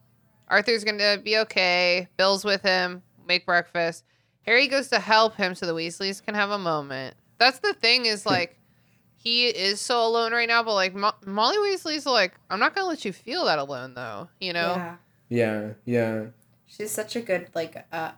Arthur's gonna be okay. Bill's with him. Make breakfast. Harry goes to help him so the Weasleys can have a moment. That's the thing is like he is so alone right now, but like Mo- Molly Weasley's like, I'm not gonna let you feel that alone though. You know? Yeah. Yeah, yeah. She's such a good like uh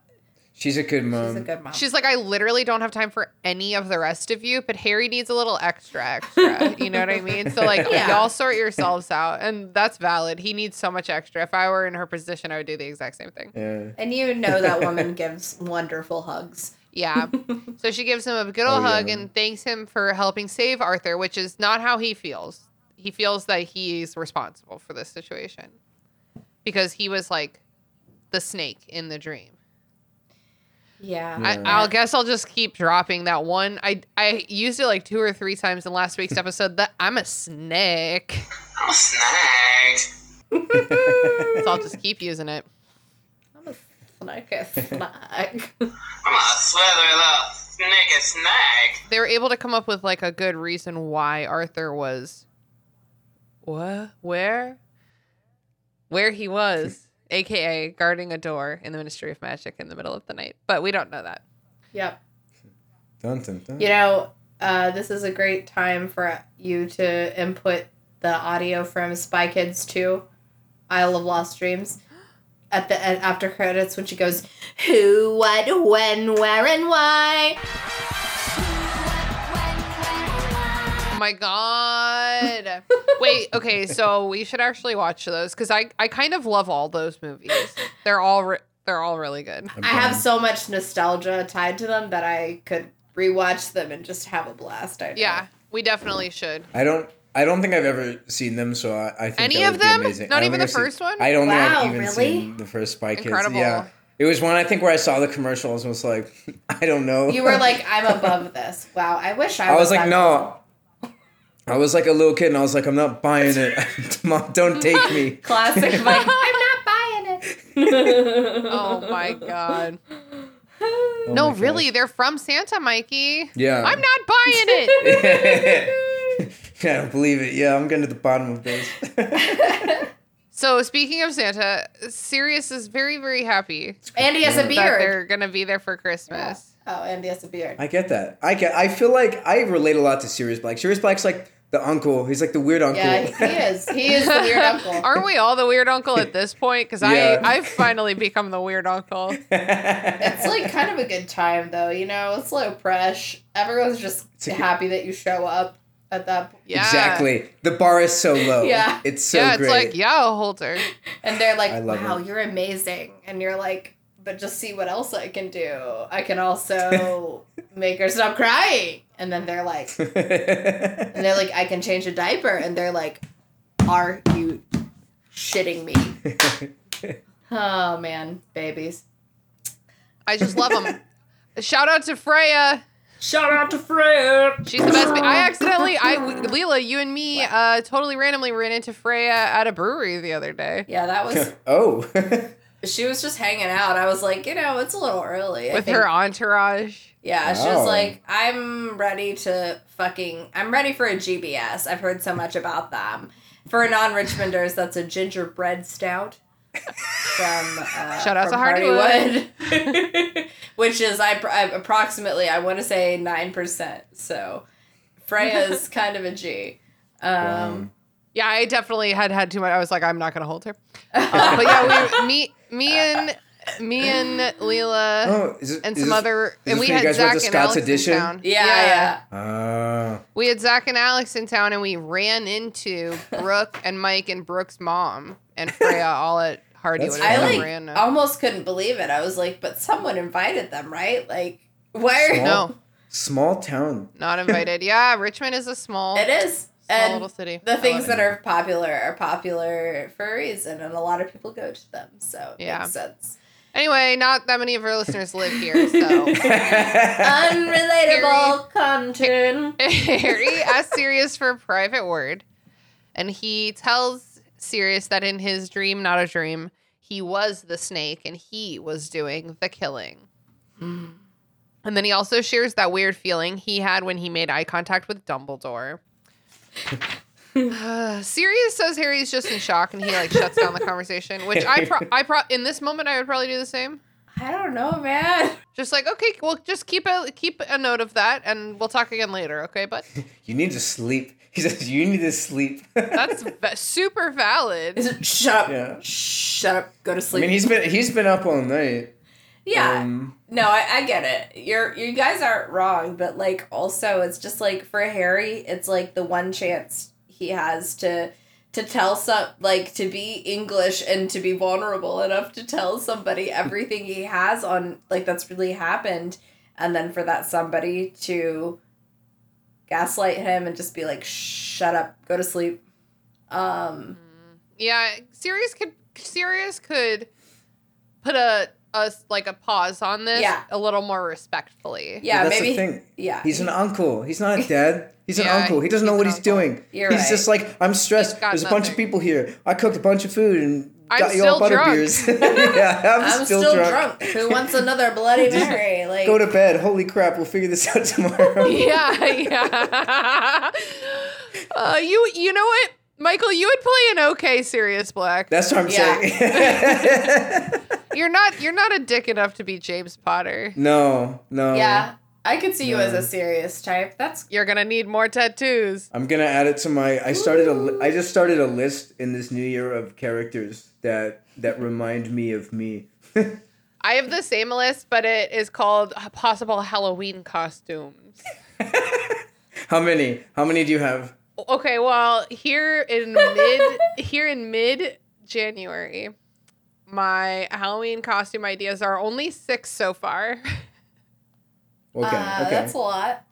She's a good mom. she's a good mom. She's like, I literally don't have time for any of the rest of you, but Harry needs a little extra, extra. you know what I mean? So like, Yeah. y'all sort yourselves out, and that's valid. He needs so much extra. If I were in her position, I would do the exact same thing. yeah. and you know that woman gives wonderful hugs. Yeah. so she gives him a good old Oh, yeah. hug and thanks him for helping save Arthur, which is not how he feels. He feels that he's responsible for this situation because he was like the snake in the dream. Yeah. Yeah. I, I'll guess I'll just keep dropping that one. I I used it like two or three times in last week's episode. That I'm a snake, I'm a snag. so I'll just keep using it. I'm a snake, a snag. I'm a slither little snake. They were able to come up with like a good reason why Arthur was what where where he was, aka guarding a door in the Ministry of Magic in the middle of the night. But we don't know that. yep. Dun, dun, dun. You know, uh, this is a great time for you to input the audio from Spy Kids 2, Isle of Lost Dreams. At the end, after credits, when she goes, Who, what, when, where, and why? Oh my god. Wait, okay, so we should actually watch those cuz I I kind of love all those movies. They're all re- they're all really good. I'm I have so much nostalgia tied to them that I could rewatch them and just have a blast. I know. Yeah, we definitely should. I don't. I don't think I've ever seen them, so I, I think Any that of would be them? amazing. Not even the I've first seen- one? I don't think I've even really? seen the first Spy Kids. Incredible. Yeah, it was one I think where I saw the commercials and was like, I don't know. You were like, I'm above this. Wow, I wish I I was. was like, that no. I was like a little kid, and I was like, I'm not buying it. Mom, don't take me. Classic, like, I'm not buying it. Oh my god. Oh no, my gosh. really, they're from Santa, Mikey. Yeah. I'm not buying it. I don't believe it. Yeah, I'm getting to the bottom of this. so, speaking of Santa, Sirius is very, very happy Andy has a beard. they're gonna be there for Christmas. Oh, Andy has a beard. I get that. I get. I feel like I relate a lot to Sirius Black. Sirius Black's like the uncle. He's like the weird uncle. Yeah, he is. He is the weird uncle. Aren't we all the weird uncle at this point? Because Yeah. I I've finally become the weird uncle. It's like kind of a good time though, you know. It's low fresh. Everyone's just a good- happy that you show up at that, point. Yeah. Exactly. The bar is so low. Yeah. It's so yeah, it's great. like yeah, Holter. and they're like, "Wow, it. you're amazing," and you're like, "But just see what else I can do. I can also make her stop crying." And then they're like, and they're like, "I can change a diaper," and they're like, "Are you shitting me?" Oh man, babies. I just love them. Shout out to Freya. Shout out to Freya. She's the best. ba- I accidentally, I, Leela, you and me, uh, totally randomly ran into Freya at a brewery the other day Yeah, that was. oh. She was just hanging out. I was like, you know, it's a little early. I with think- her entourage. Yeah, she Wow. was like, I'm ready to fucking. I'm ready for a GBS. I've heard so much about them. For non Richmonders, that's a gingerbread stout from uh, Shout out from to Hardywood, which is I, I approximately I want to say nine percent. So Freya's kind of a G. Um, Yeah, I definitely had had too much. I was like, I'm not gonna hold her. Uh, but yeah, we, me, me and me and Leela oh, it, and some this- other, and we had guys went Zach and Scott's Alex Edition? in town. yeah, yeah. Ah. We had Zach and Alex in town, and we ran into Brooke and Mike and Brooke's mom and Freya all at Hardywood. That's I like random. almost couldn't believe it. I was like, but someone invited them, right? Like, where? Small- no, Small town. not invited. Yeah, Richmond is a small, It is. Small and little city. the things that it. are popular are popular for a reason, and a lot of people go to them. So it Yeah. makes sense. Anyway, not that many of our listeners live here, so. Unrelatable content. Harry asks Sirius for a private word, and he tells Sirius that in his dream, not a dream, he was the snake and he was doing the killing. Mm. And then he also shares that weird feeling he had when he made eye contact with Dumbledore. Uh, Sirius says Harry's just in shock and he like shuts down the conversation, which I pro- I pro- in this moment I would probably do the same. I don't know, man. Just like okay, well, just keep a keep a note of that, and we'll talk again later, okay? But You need to sleep. He says you need to sleep. that's va- super valid. Is it shut up? Yeah. Shut up. Go to sleep. I mean, he's been he's been up all night. Yeah. Um, No, I, I get it. You're you guys aren't wrong, but like also it's just like for Harry, it's like the one chance he has to to tell some like to be English and to be vulnerable enough to tell somebody everything he has on like that's really happened and then for that somebody to gaslight him and just be like shut up, go to sleep. Um Yeah, Sirius could Sirius could put a a like a pause on this Yeah. a little more respectfully. yeah, that's maybe the thing. yeah. He's an uncle. He's not a dad. He's an Yeah, uncle. He doesn't know what he's uncle. doing. You're he's right. just like, I'm stressed. He's got There's a bunch of people here. I cooked a bunch of food and I'm got you still all butter drunk. beers. yeah, I'm, I'm still, still, drunk. drunk. Who wants another Bloody Mary? Like Go to bed. Holy crap, we'll figure this out tomorrow. Yeah, yeah. uh, you you know what, Michael? You would play an okay Sirius Black. That's what I'm Yeah. saying. You're not you're not a dick enough to be James Potter. no, no. Yeah, I could see you as a serious type. That's You're gonna need more tattoos. I'm gonna add it to my. I started a. li- I just started a list in this new year of characters that that remind me of me. I have the same list, but it is called possible Halloween costumes. How many? How many do you have? Okay, well, here in mid here in mid January, my Halloween costume ideas are only six so far. Okay, uh, okay. that's a lot.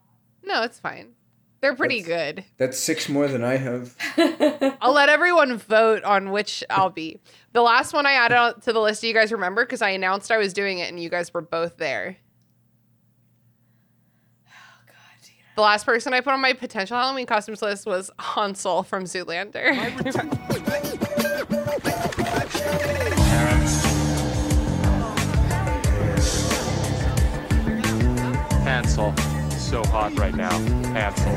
no, it's fine. They're pretty That's- good. That's six more than I have. I'll let everyone vote on which I'll be. The last one I added to the list, do you guys remember? Because I announced I was doing it and you guys were both there. The last person I put on my potential Halloween costumes list was Hansel from Zoolander. Hansel. So hot right now. Hansel.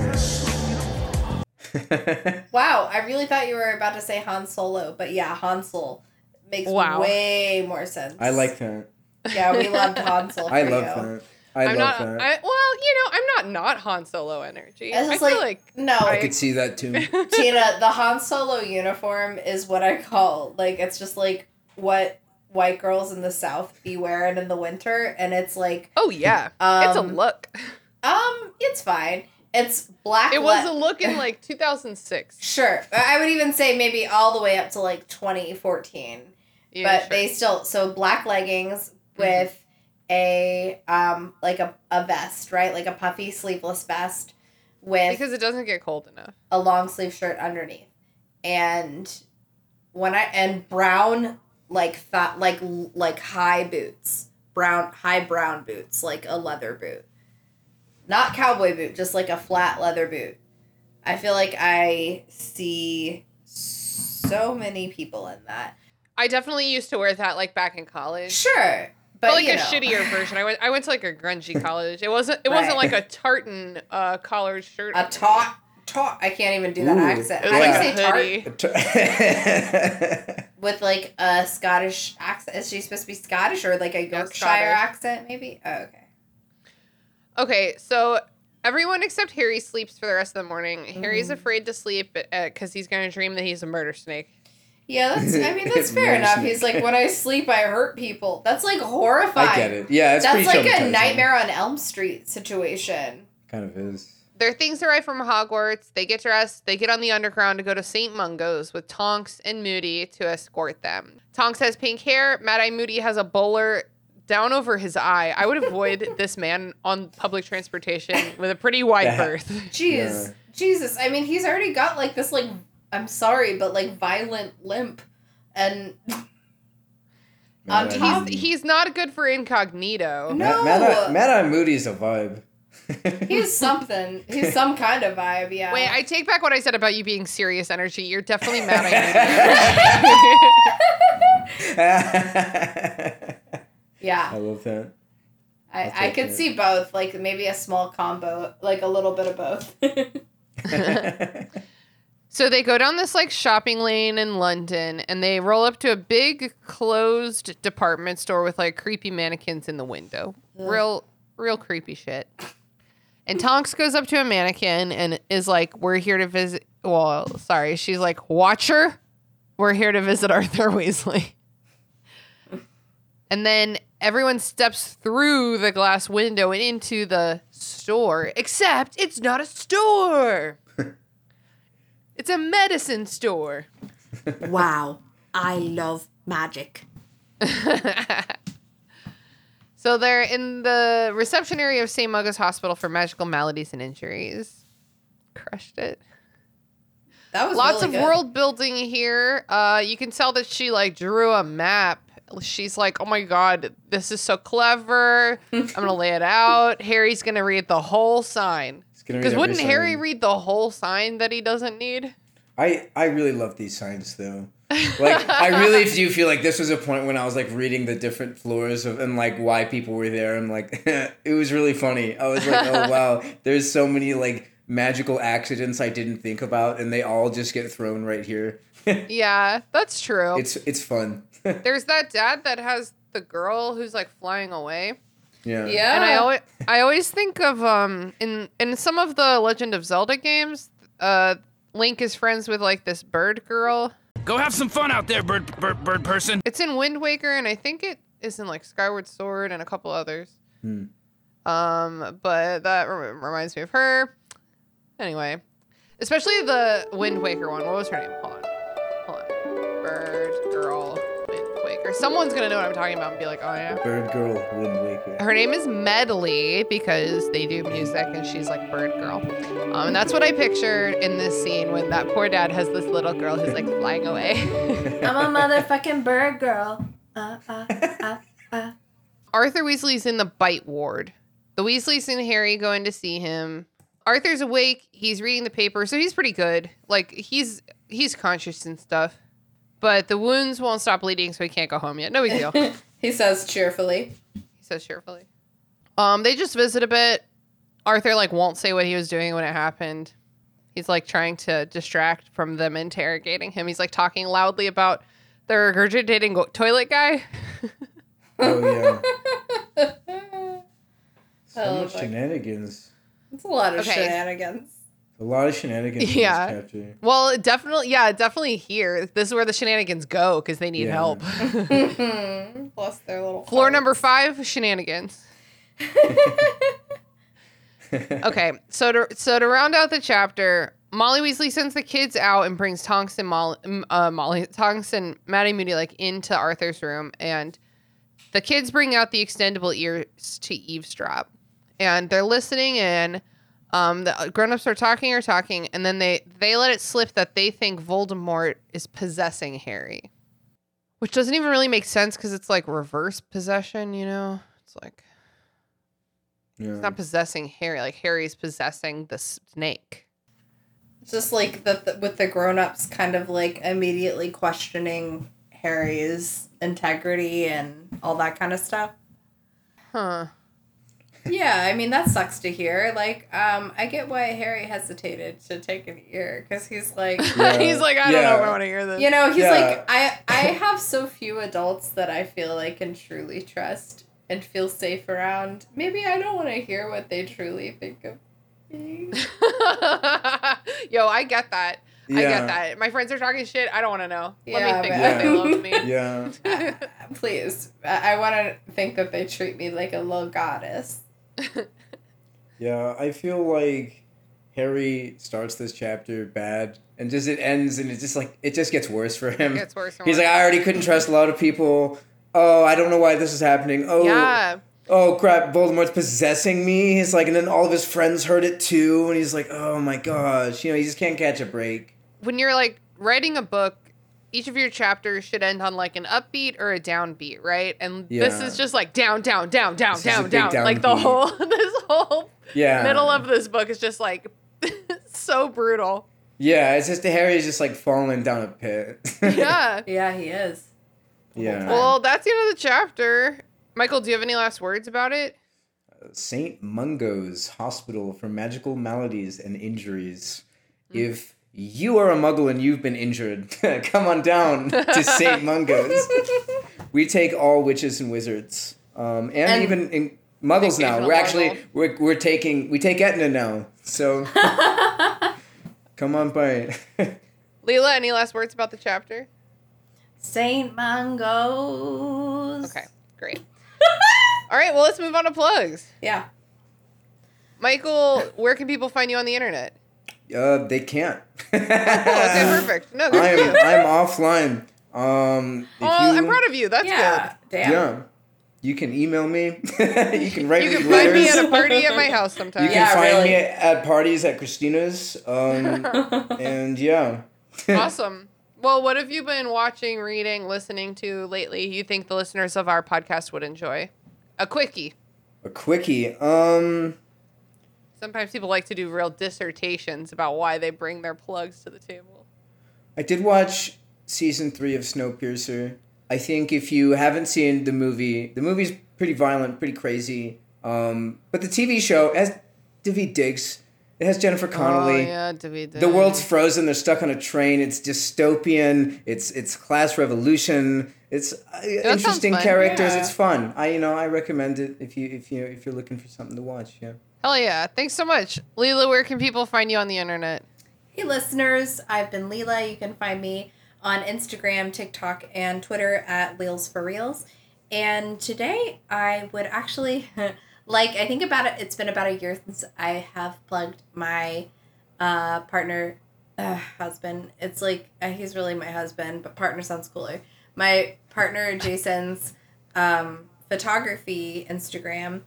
wow, I really thought you were about to say Han Solo, but yeah, Hansel makes Wow. way more sense. I like that. Yeah, we loved Hansel. I love you. that. I I'm love not. that. I, well, you know, I'm not not Han Solo energy. I just feel like, like, no, I could see that too. Tina, the Han Solo uniform is what I call like it's just like what white girls in the South be wearing in the winter, and it's like oh yeah, it's a Um, look. um, it's fine. It's black. It was le- a look in like 2006. Sure, I would even say maybe all the way up to like twenty fourteen. Yeah, but sure. they still so black leggings with a um like a, a vest right? Like a puffy sleeveless vest with because it doesn't get cold enough. a long sleeve shirt underneath. And when i and brown like th- like like high boots brown high brown boots like a leather boot. Not cowboy boot just like a flat leather boot. I feel like i see so many people in that. I definitely used to wear that like back in college. sure But, but, like you a know. shittier version. I went I went to like a grungy college. It wasn't it wasn't like a tartan uh collared shirt. A taut, taut. I can't even do that Ooh. accent. It was How do you like say a tart hoodie. with like a Scottish accent? Is she supposed to be Scottish or like a Yorkshire Scottish. accent? Maybe. Oh, okay. Okay, so everyone except Harry sleeps for the rest of the morning. Harry's Mm. afraid to sleep because he's going to dream that he's a murder snake. Yeah, that's. I mean, that's fair enough. He's like, when I sleep, I hurt people. That's like horrifying. I get it. Yeah, That's pretty like a. Nightmare on Elm Street situation. Kind of is. Their things arrive from Hogwarts. They get dressed. They get on the underground to go to St. Mungo's with Tonks and Moody to escort them. Tonks has pink hair. Mad Eye Moody has a bowler down over his eye. I would avoid this man on public transportation with a pretty wide berth. Jeez, Yeah. Jesus. I mean, he's already got like this like I'm sorry, but like violent limp, and On Mad top- He's he's not good for incognito. No. Mad, Mad, Eye, Moody's a vibe. he's something. He's some kind of vibe. Yeah. Wait, I take back what I said about you being Sirius energy. You're definitely Mad Eye Moody. yeah. I love that. I, I'll I take could that. see both, like maybe a small combo, like a little bit of both. So they go down this like shopping lane in London and they roll up to a big closed department store with like creepy mannequins in the window. Real real creepy shit. And Tonks goes up to a mannequin and is like, We're here to visit well, sorry, she's like, Watcher, we're here to visit Arthur Weasley. And then everyone steps through the glass window and into the store, except it's not a store. It's a medicine store. Wow. I love magic. So they're in the reception area of St. Mungo's Hospital for Magical Maladies and Injuries. Crushed it. That was Lots really of good. world building here. Uh, you can tell that she like drew a map. She's like, "Oh my god, this is so clever! I'm gonna lay it out." Harry's gonna read the whole sign. Gonna Because wouldn't Harry read the whole sign that he doesn't need? I I really love these signs though. Like I really do feel like this was a point when I was like reading the different floors of and like why people were there. and like it was really funny. I was like, oh wow, there's so many like magical accidents I didn't think about, and they all just get thrown right here. Yeah, that's true. it's it's fun. There's that dad that has the girl who's like flying away. Yeah. Yeah. And I always I always think of um in in some of the Legend of Zelda games, uh Link is friends with like this bird girl. Go have some fun out there, bird, bird, bird person. It's in Wind Waker and I think it is in like Skyward Sword and a couple others. Hmm. Um but that rem- reminds me of her. Anyway, especially the Wind Waker one. What was her name? Hold on. Hold on. Bird girl Wind Waker. Someone's going to know what I'm talking about and be like, "Oh yeah." Bird Girl Wind Waker. Her name is Medli because they do music and she's like bird girl. Um, and that's what I pictured in this scene when that poor dad has this little girl who's like flying away. I'm a motherfucking bird girl. Uh, uh, uh, uh. Arthur Weasley's in the bite ward. The Weasleys and Harry go in to see him. Arthur's awake. He's reading the paper, so he's pretty good. Like he's he's conscious and stuff. But the wounds won't stop bleeding, so he can't go home yet. No big deal. he He says cheerfully. He says cheerfully. Um, they just visit a bit. Arthur like won't say what he was doing when it happened. He's like trying to distract from them interrogating him. He's like talking loudly about the regurgitating go- toilet guy. Oh yeah. So Oh, much fuck. shenanigans. It's a lot of Okay. shenanigans. A lot of shenanigans. Yeah. In this. Well, definitely, yeah, definitely here. This is where the shenanigans go because they need Yeah. help. Plus their little Floor hearts. number five, shenanigans. okay, so to so to round out the chapter, Molly Weasley sends the kids out and brings Tonks and Molly, uh, Molly Tonks and Mad Eye Moody like into Arthur's room, and the kids bring out the extendable ears to eavesdrop, and they're listening in. Um, the grown-ups are talking or talking, and then they they let it slip that they think Voldemort is possessing Harry, which doesn't even really make sense because it's like reverse possession. You know, it's like Yeah. it's not possessing Harry. Like Harry's possessing the snake. Just like the, the with the grown-ups kind of like immediately questioning Harry's integrity and all that kind of stuff. Huh. Yeah, I mean that sucks to hear. Like, um, I get why Harry hesitated to take an ear because he's like, Yeah. He's like, I don't know if I want to hear this. you know, he's Yeah. like, I I have so few adults that I feel like can truly trust and feel safe around. Maybe I don't want to hear what they truly think of me. Yo, I get that. I get that. My friends are talking shit. I don't want to know. Yeah, Let me think that they love me. Yeah. Please, I, I want to think that they treat me like a little goddess. Yeah, I feel like Harry starts this chapter bad and just it ends and it just like it just gets worse for him. It gets worse He's worse. like, I already couldn't trust a lot of people. Oh, I don't know why this is happening. Oh, Yeah. oh crap, Voldemort's possessing me. He's like, and then all of his friends heard it too, and he's like, oh my gosh, you know, he just can't catch a break. When you're like writing a book, each of your chapters should end on like an upbeat or a downbeat, right? And this is just like down, down, down, down, This is down, down. Like the whole this whole Yeah, middle of this book is just like so brutal. yeah, it's just Harry's just like falling down a pit. Yeah. Yeah, he is. yeah. Well, that's the end of the chapter. Michael, do you have any last words about it? St. Mungo's Hospital for Magical Maladies and Injuries. If you are a muggle and you've been injured. Come on down to St. Mungo's. we take all witches and wizards. Um, and, And- even in muggles now. We're actually muggle. we're, we're taking we take Aetna now. So come on by. Leela, any last words about the chapter? Saint Mungos. Okay, great. All right, well, let's move on to plugs. Yeah. Michael, where can people find you on the internet? Uh, they can't. Oh, okay, perfect. No, good I'm you. I'm offline. Um, if Oh, you, I'm proud of you. That's Yeah. Damn. Yeah. You can email me. you can write good. You me can find me at a party at my house sometime. You can Yeah, find really. me at parties at Christina's. Um, and yeah. awesome. Well, what have you been watching, reading, listening to lately you think the listeners of our podcast would enjoy? A quickie. A quickie. Um, Sometimes people like to do real dissertations about why they bring their plugs to the table. I did watch season three of Snowpiercer. I think if you haven't seen the movie, the movie's pretty violent, pretty crazy. Um, but the TV show has Daveed Diggs. It has Jennifer Connelly. Oh, yeah, David. The world's frozen. They're stuck on a train. It's dystopian. It's it's class revolution. It's uh, interesting characters. Yeah. It's fun. I you know I recommend it if you if you if you're looking for something to watch. Yeah. Hell yeah. Thanks so much. Leela, where can people find you on the internet? Hey, listeners. I've been Leela. You can find me on Instagram, TikTok, and Twitter at Leels for Reels. And today I would actually like, I think about it, it's been about a year since I have plugged my uh, partner, uh, husband. It's like, uh, he's really my husband, but partner sounds cooler. My partner, Jason's um, photography Instagram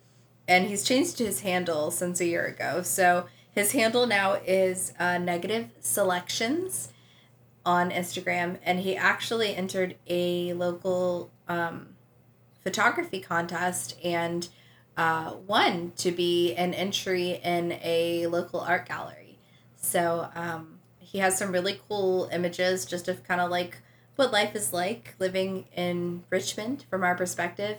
and he's changed his handle since a year ago. So his handle now is uh, negative selections on Instagram, and he actually entered a local um, photography contest and uh, won to be an entry in a local art gallery. So um, he has some really cool images just of kind of like what life is like living in Richmond from our perspective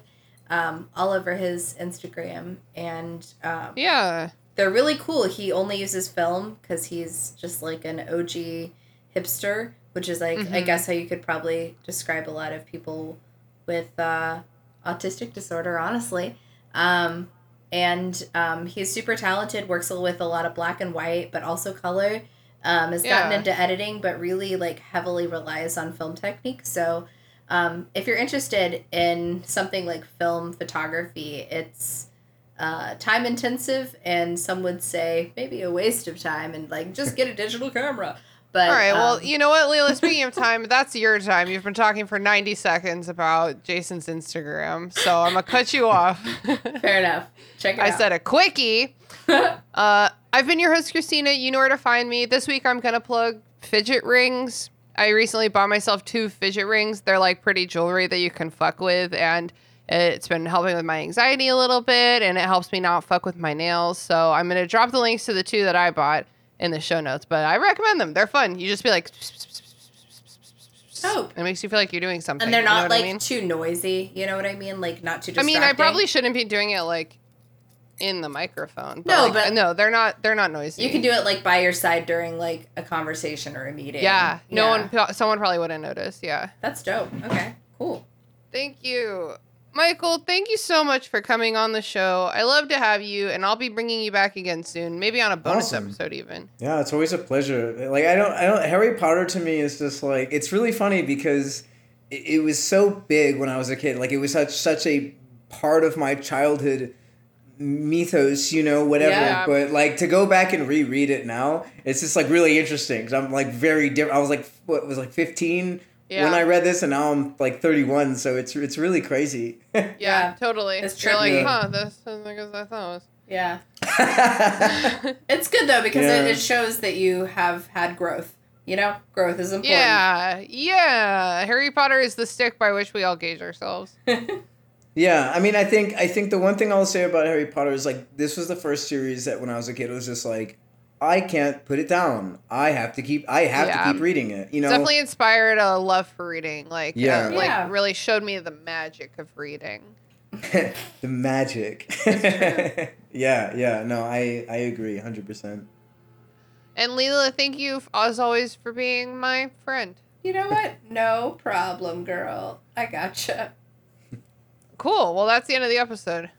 um, all over his Instagram. And um, Yeah. they're really cool. He only uses film because he's just like an OG hipster, which is like, I Mhm. guess, how you could probably describe a lot of people with uh, autistic disorder, honestly. Um, and um, he's super talented, works with a lot of black and white, but also color. Um, has gotten Yeah. into editing, but really like heavily relies on film technique. So, um, if you're interested in something like film photography, it's uh, time intensive, and some would say maybe a waste of time, and like just get a digital camera. But All right. Well, um, you know what, Leela? Speaking of time, that's your time. You've been talking for 90 seconds about Jason's Instagram. So I'm going to cut you off. fair enough. Check it out. I out. said a quickie. uh, I've been your host, Christina. You know where to find me. This week, I'm going to plug fidget rings. I recently bought myself two fidget rings. They're like pretty jewelry that you can fuck with. And it's been helping with my anxiety a little bit. And it helps me not fuck with my nails. So I'm going to drop the links to the two that I bought in the show notes. But I recommend them. They're fun. You just be like, Oh. it makes you feel like you're doing something. and they're You know not I like mean? too noisy. You know what I mean? Like not too I mean, I probably shouldn't be doing it like in the microphone. But No, like, but- no, they're not. They're not noisy. you can do it like by your side during like a conversation or a meeting. Yeah, no Yeah. one, someone probably wouldn't notice. Yeah. That's dope. Okay, cool. Thank you, Michael. Thank you so much for coming on the show. I love to have you, and I'll be bringing you back again soon. Maybe on a bonus Awesome. episode, even. Yeah, it's always a pleasure. Like I don't, I don't. Harry Potter to me is just like it's really funny because it, it was so big when I was a kid. Like it was such such a part of my childhood mythos, you know, whatever. Yeah. But like to go back and reread it now, it's just like really interesting because I'm like very different. I was like what was like 15 Yeah. when I read this, and now I'm like 31. So it's it's really crazy. Yeah, Yeah. totally. It's You're like, trippy. huh? This isn't as I thought it was. Yeah, it's good though because Yeah. it, it shows that you have had growth. You know, growth is important. Yeah, yeah. Harry Potter is the stick by which we all gauge ourselves. Yeah, I mean, I think I think the one thing I'll say about Harry Potter is like this was the first series that when I was a kid it was just like I can't put it down. I have to keep I have Yeah. to keep reading it. You know, Definitely inspired a love for reading. Like, Yeah. uh, like Yeah. really showed me the magic of reading. the magic. yeah, yeah, no, I I agree, hundred percent. And Leela, thank you as always for being my friend. You know what? No problem, girl. I gotcha. Cool. Well, that's the end of the episode.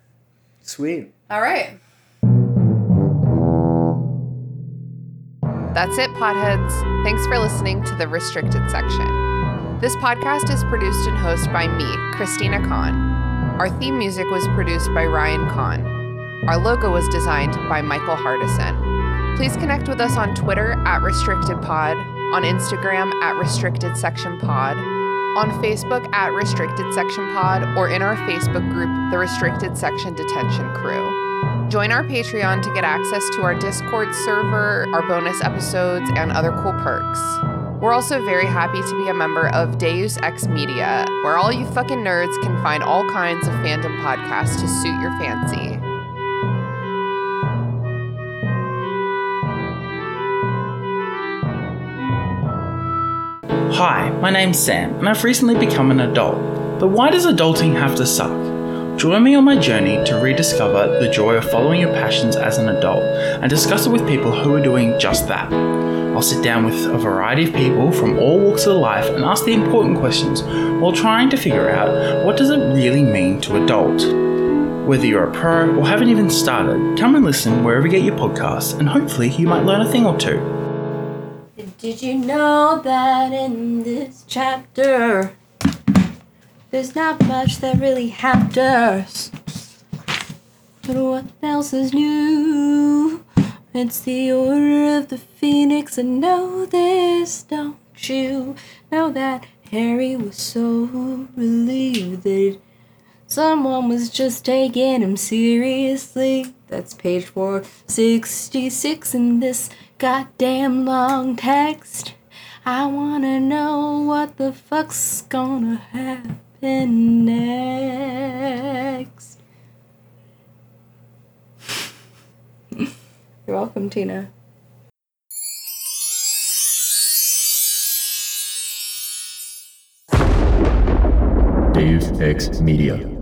Sweet. All right. That's it, potheads. Thanks for listening to the restricted section. This podcast is produced and hosted by me, Christina Kann. Our theme music was produced by Ryan Kann. Our logo was designed by Michael Hardison. Please connect with us on Twitter at RestrictedPod, on Instagram at Restricted Section Pod, on Facebook at Restricted Section Pod, or in our Facebook group, the Restricted Section Detention Crew. Join our Patreon to get access to our Discord server, our bonus episodes, and other cool perks. We're also very happy to be a member of Deus Ex Media, where all you fucking nerds can find all kinds of fandom podcasts to suit your fancy. Hi, my name's Sam, and I've recently become an adult. But why does adulting have to suck? Join me on my journey to rediscover the joy of following your passions as an adult and discuss it with people who are doing just that. I'll sit down with a variety of people from all walks of life and ask the important questions while trying to figure out what does it really mean to adult. Whether you're a pro or haven't even started, come and listen wherever you get your podcasts and hopefully you might learn a thing or two. Did you know that in this chapter there's not much that really happens? But what else is new? It's the order of the phoenix, and know this, don't you? Know that Harry was so relieved that someone was just taking him seriously. That's page 466 in this goddamn long text. I wanna know what the fuck's gonna happen next. You're welcome, Tina. Deus Ex Media.